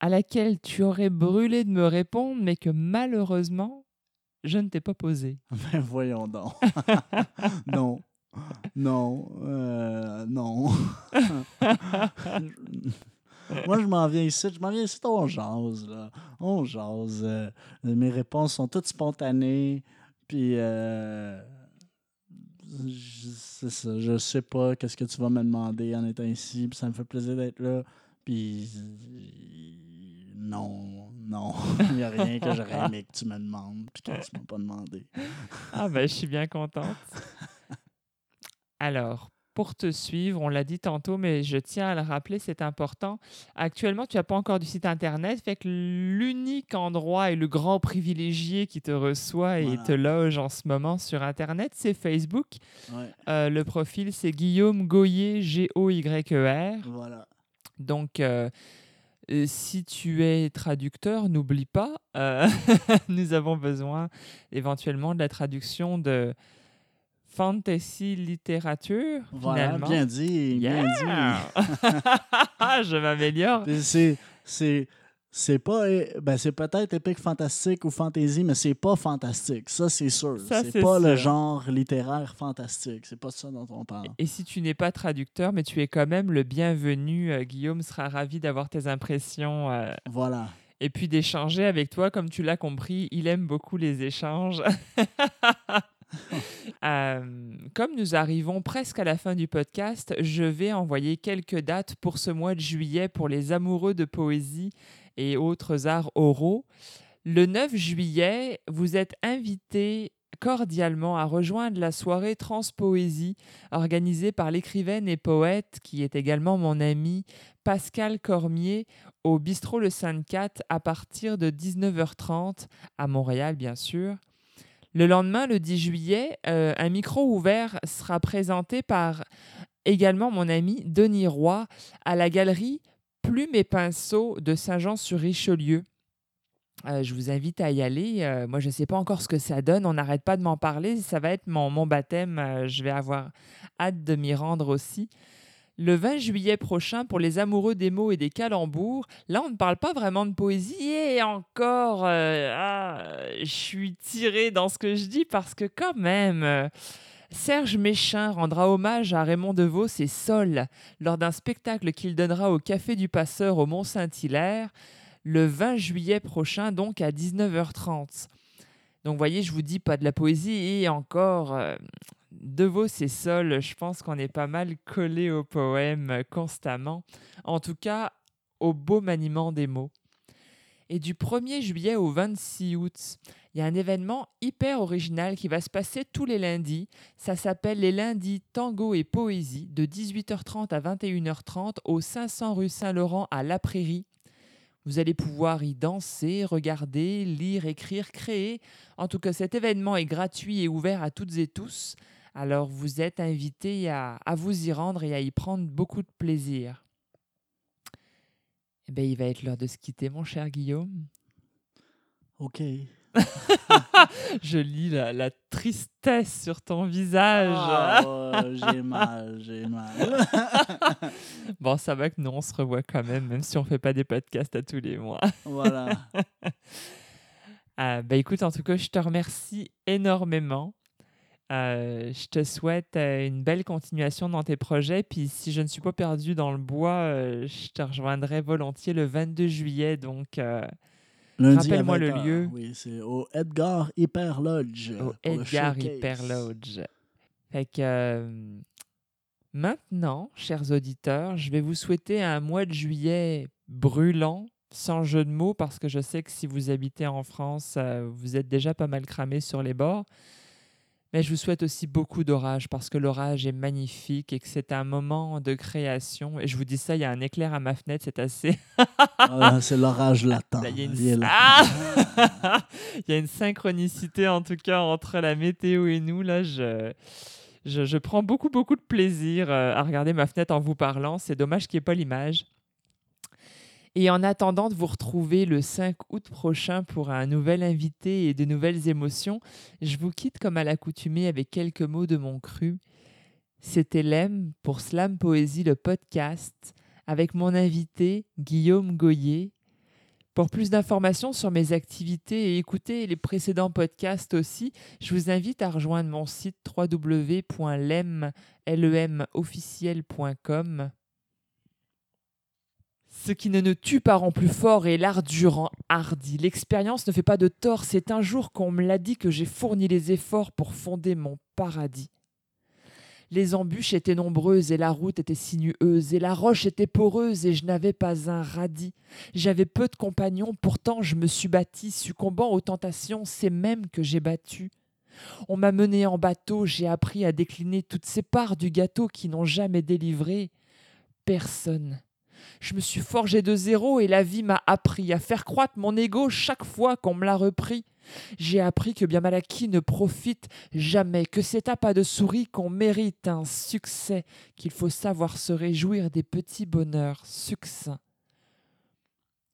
à laquelle tu aurais brûlé de me répondre, mais que malheureusement, je ne t'ai pas posée? Ben voyons donc. non. Non. euh, non. Moi, je m'en viens ici. Je m'en viens ici, on jase, là. On jase. euh, mes réponses sont toutes spontanées. Puis, euh, c'est ça. Je sais pas qu'est-ce que tu vas me demander en étant ici. Puis ça me fait plaisir d'être là. Puis, non, non. Il n'y a rien que j'aurais aimé que tu me demandes puis que tu m'as pas demandé. Ah ben, je suis bien contente. Alors, pour te suivre, on l'a dit tantôt, mais je tiens à le rappeler, c'est important. Actuellement, tu n'as pas encore du site internet, fait que l'unique endroit et le grand privilégié qui te reçoit et Voilà. te loge en ce moment sur internet, c'est Facebook. Ouais, Euh, le profil, c'est Guillaume Goyer, G-O-Y-E-R. voilà. Donc, euh, euh, si tu es traducteur, n'oublie pas, euh, nous avons besoin éventuellement de la traduction de fantasy littérature. Voilà, finalement. bien dit, bien dit. Je m'améliore. C'est, c'est, c'est pas, ben c'est peut-être épique fantastique ou fantasy, mais c'est pas fantastique. Ça, c'est sûr. Ça, c'est c'est pas le genre littéraire fantastique. C'est pas ça dont on parle. Et si tu n'es pas traducteur, mais tu es quand même le bienvenu, euh, Guillaume sera ravi d'avoir tes impressions euh, Voilà. et puis d'échanger avec toi. Comme tu l'as compris, il aime beaucoup les échanges. Euh, comme nous arrivons presque à la fin du podcast, je vais envoyer quelques dates pour ce mois de juillet pour les amoureux de poésie et autres arts oraux. Le 9 juillet, vous êtes invités cordialement à rejoindre la soirée Transpoésie organisée par l'écrivaine et poète qui est également mon ami Pascal Cormier au bistrot Le 54 à partir de 19h30 à Montréal bien sûr. Le lendemain, le 10 juillet, euh, un micro ouvert sera présenté par également mon ami Denis Roy à la galerie Plume et Pinceau de Saint-Jean-sur-Richelieu. Euh, je vous invite à y aller. Euh, moi, je ne sais pas encore ce que ça donne. On n'arrête pas de m'en parler. Ça va être mon, mon baptême. Je vais avoir hâte de m'y rendre aussi. Le 20 juillet prochain, pour les amoureux des mots et des calembours, là, on ne parle pas vraiment de poésie. Et encore, euh, ah, je suis tirée dans ce que je dis parce que quand même... Serge Méchin rendra hommage à Raymond DeVos et Sol lors d'un spectacle qu'il donnera au Café du Passeur au Mont-Saint-Hilaire le 20 juillet prochain, donc à 19h30. Donc, voyez, je vous dis pas de la poésie et encore, euh, De Vos et Sol, je pense qu'on est pas mal collé au poème euh, constamment. En tout cas, au beau maniement des mots. Et du 1er juillet au 26 août, il y a un événement hyper original qui va se passer tous les lundis. Ça s'appelle les lundis Tango et Poésie de 18h30 à 21h30 au 500 rue Saint-Laurent à La Prairie. Vous allez pouvoir y danser, regarder, lire, écrire, créer. En tout cas, cet événement est gratuit et ouvert à toutes et tous. Alors, vous êtes invités à, à vous y rendre et à y prendre beaucoup de plaisir. Eh bien, il va être l'heure de se quitter, mon cher Guillaume. OK. Je lis la, la tristesse sur ton visage. Ouais, j'ai mal, j'ai mal. Bon, ça va que nous, on se revoit quand même, même si on fait pas des podcasts à tous les mois. voilà. Euh, bah, écoute, en tout cas, je te remercie énormément. Euh, je te souhaite euh, une belle continuation dans tes projets. Puis si je ne suis pas perdu dans le bois, euh, je te rejoindrai volontiers le 22 juillet. Donc, euh, Rappelle-moi le 20h. lieu. Oui, c'est au Edgar Hyper Lodge. au Edgar. Hyper Lodge. Fait que maintenant, chers auditeurs, je vais vous souhaiter un mois de juillet brûlant, sans jeu de mots, parce que je sais que si vous habitez en France, vous êtes déjà pas mal cramé sur les bords. Mais je vous souhaite aussi beaucoup d'orage parce que l'orage est magnifique et que c'est un moment de création. Et je vous dis ça, il y a un éclair à ma fenêtre, c'est assez. Ah, c'est l'orage latent. Là, il y a une- Il est là. Ah Il y a une synchronicité en tout cas entre la météo et nous. Là, je, je, je prends beaucoup, beaucoup de plaisir euh, à regarder ma fenêtre en vous parlant. C'est dommage qu'il n'y ait pas l'image. Et en attendant de vous retrouver le 5 août prochain pour un nouvel invité et de nouvelles émotions, je vous quitte comme à l'accoutumée avec quelques mots de mon cru. C'était Lem pour Slam Poésie, le podcast, avec mon invité Guillaume Goyer. Pour plus d'informations sur mes activités et écouter les précédents podcasts aussi, je vous invite à rejoindre mon site www.lemofficiel.com. Ce qui ne nous tue pas rend plus fort et l'art durant hardi. L'expérience ne fait pas de tort, c'est un jour qu'on me l'a dit que j'ai fourni les efforts pour fonder mon paradis. Les embûches étaient nombreuses et la route était sinueuse et la roche était poreuse et je n'avais pas un radis. J'avais peu de compagnons, pourtant je me suis bâti, succombant aux tentations, c'est même que j'ai battu. On m'a mené en bateau, j'ai appris à décliner toutes ces parts du gâteau qui n'ont jamais délivré personne. Je me suis forgé de zéro et la vie m'a appris à faire croître mon ego chaque fois qu'on me l'a repris. J'ai appris que bien mal acquis ne profite jamais, que c'est à pas de souris qu'on mérite un succès, qu'il faut savoir se réjouir des petits bonheurs succincts.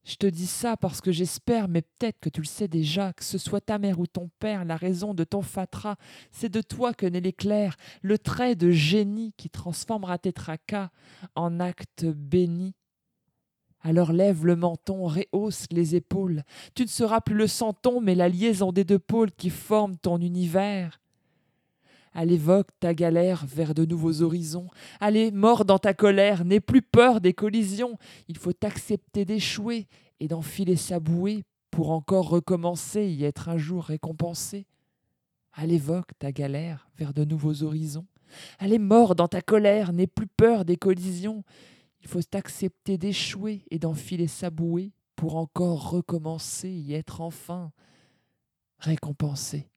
Je te dis ça parce que j'espère, mais peut-être que tu le sais déjà, que ce soit ta mère ou ton père, la raison de ton fatras, c'est de toi que naît l'éclair, le trait de génie qui transformera tes tracas en actes bénis. Alors lève le menton, rehausse les épaules. Tu ne seras plus le santon, mais la liaison des deux pôles qui forment ton univers. Allez, évoque ta galère vers de nouveaux horizons. Allez, mort dans ta colère, n'aie plus peur des collisions. Il faut accepter d'échouer et d'enfiler sa bouée pour encore recommencer, y être un jour récompensé. Allez, évoque ta galère vers de nouveaux horizons. Allez, mort dans ta colère, n'aie plus peur des collisions. Il faut accepter d'échouer et d'enfiler sa bouée pour encore recommencer, y être enfin récompensé.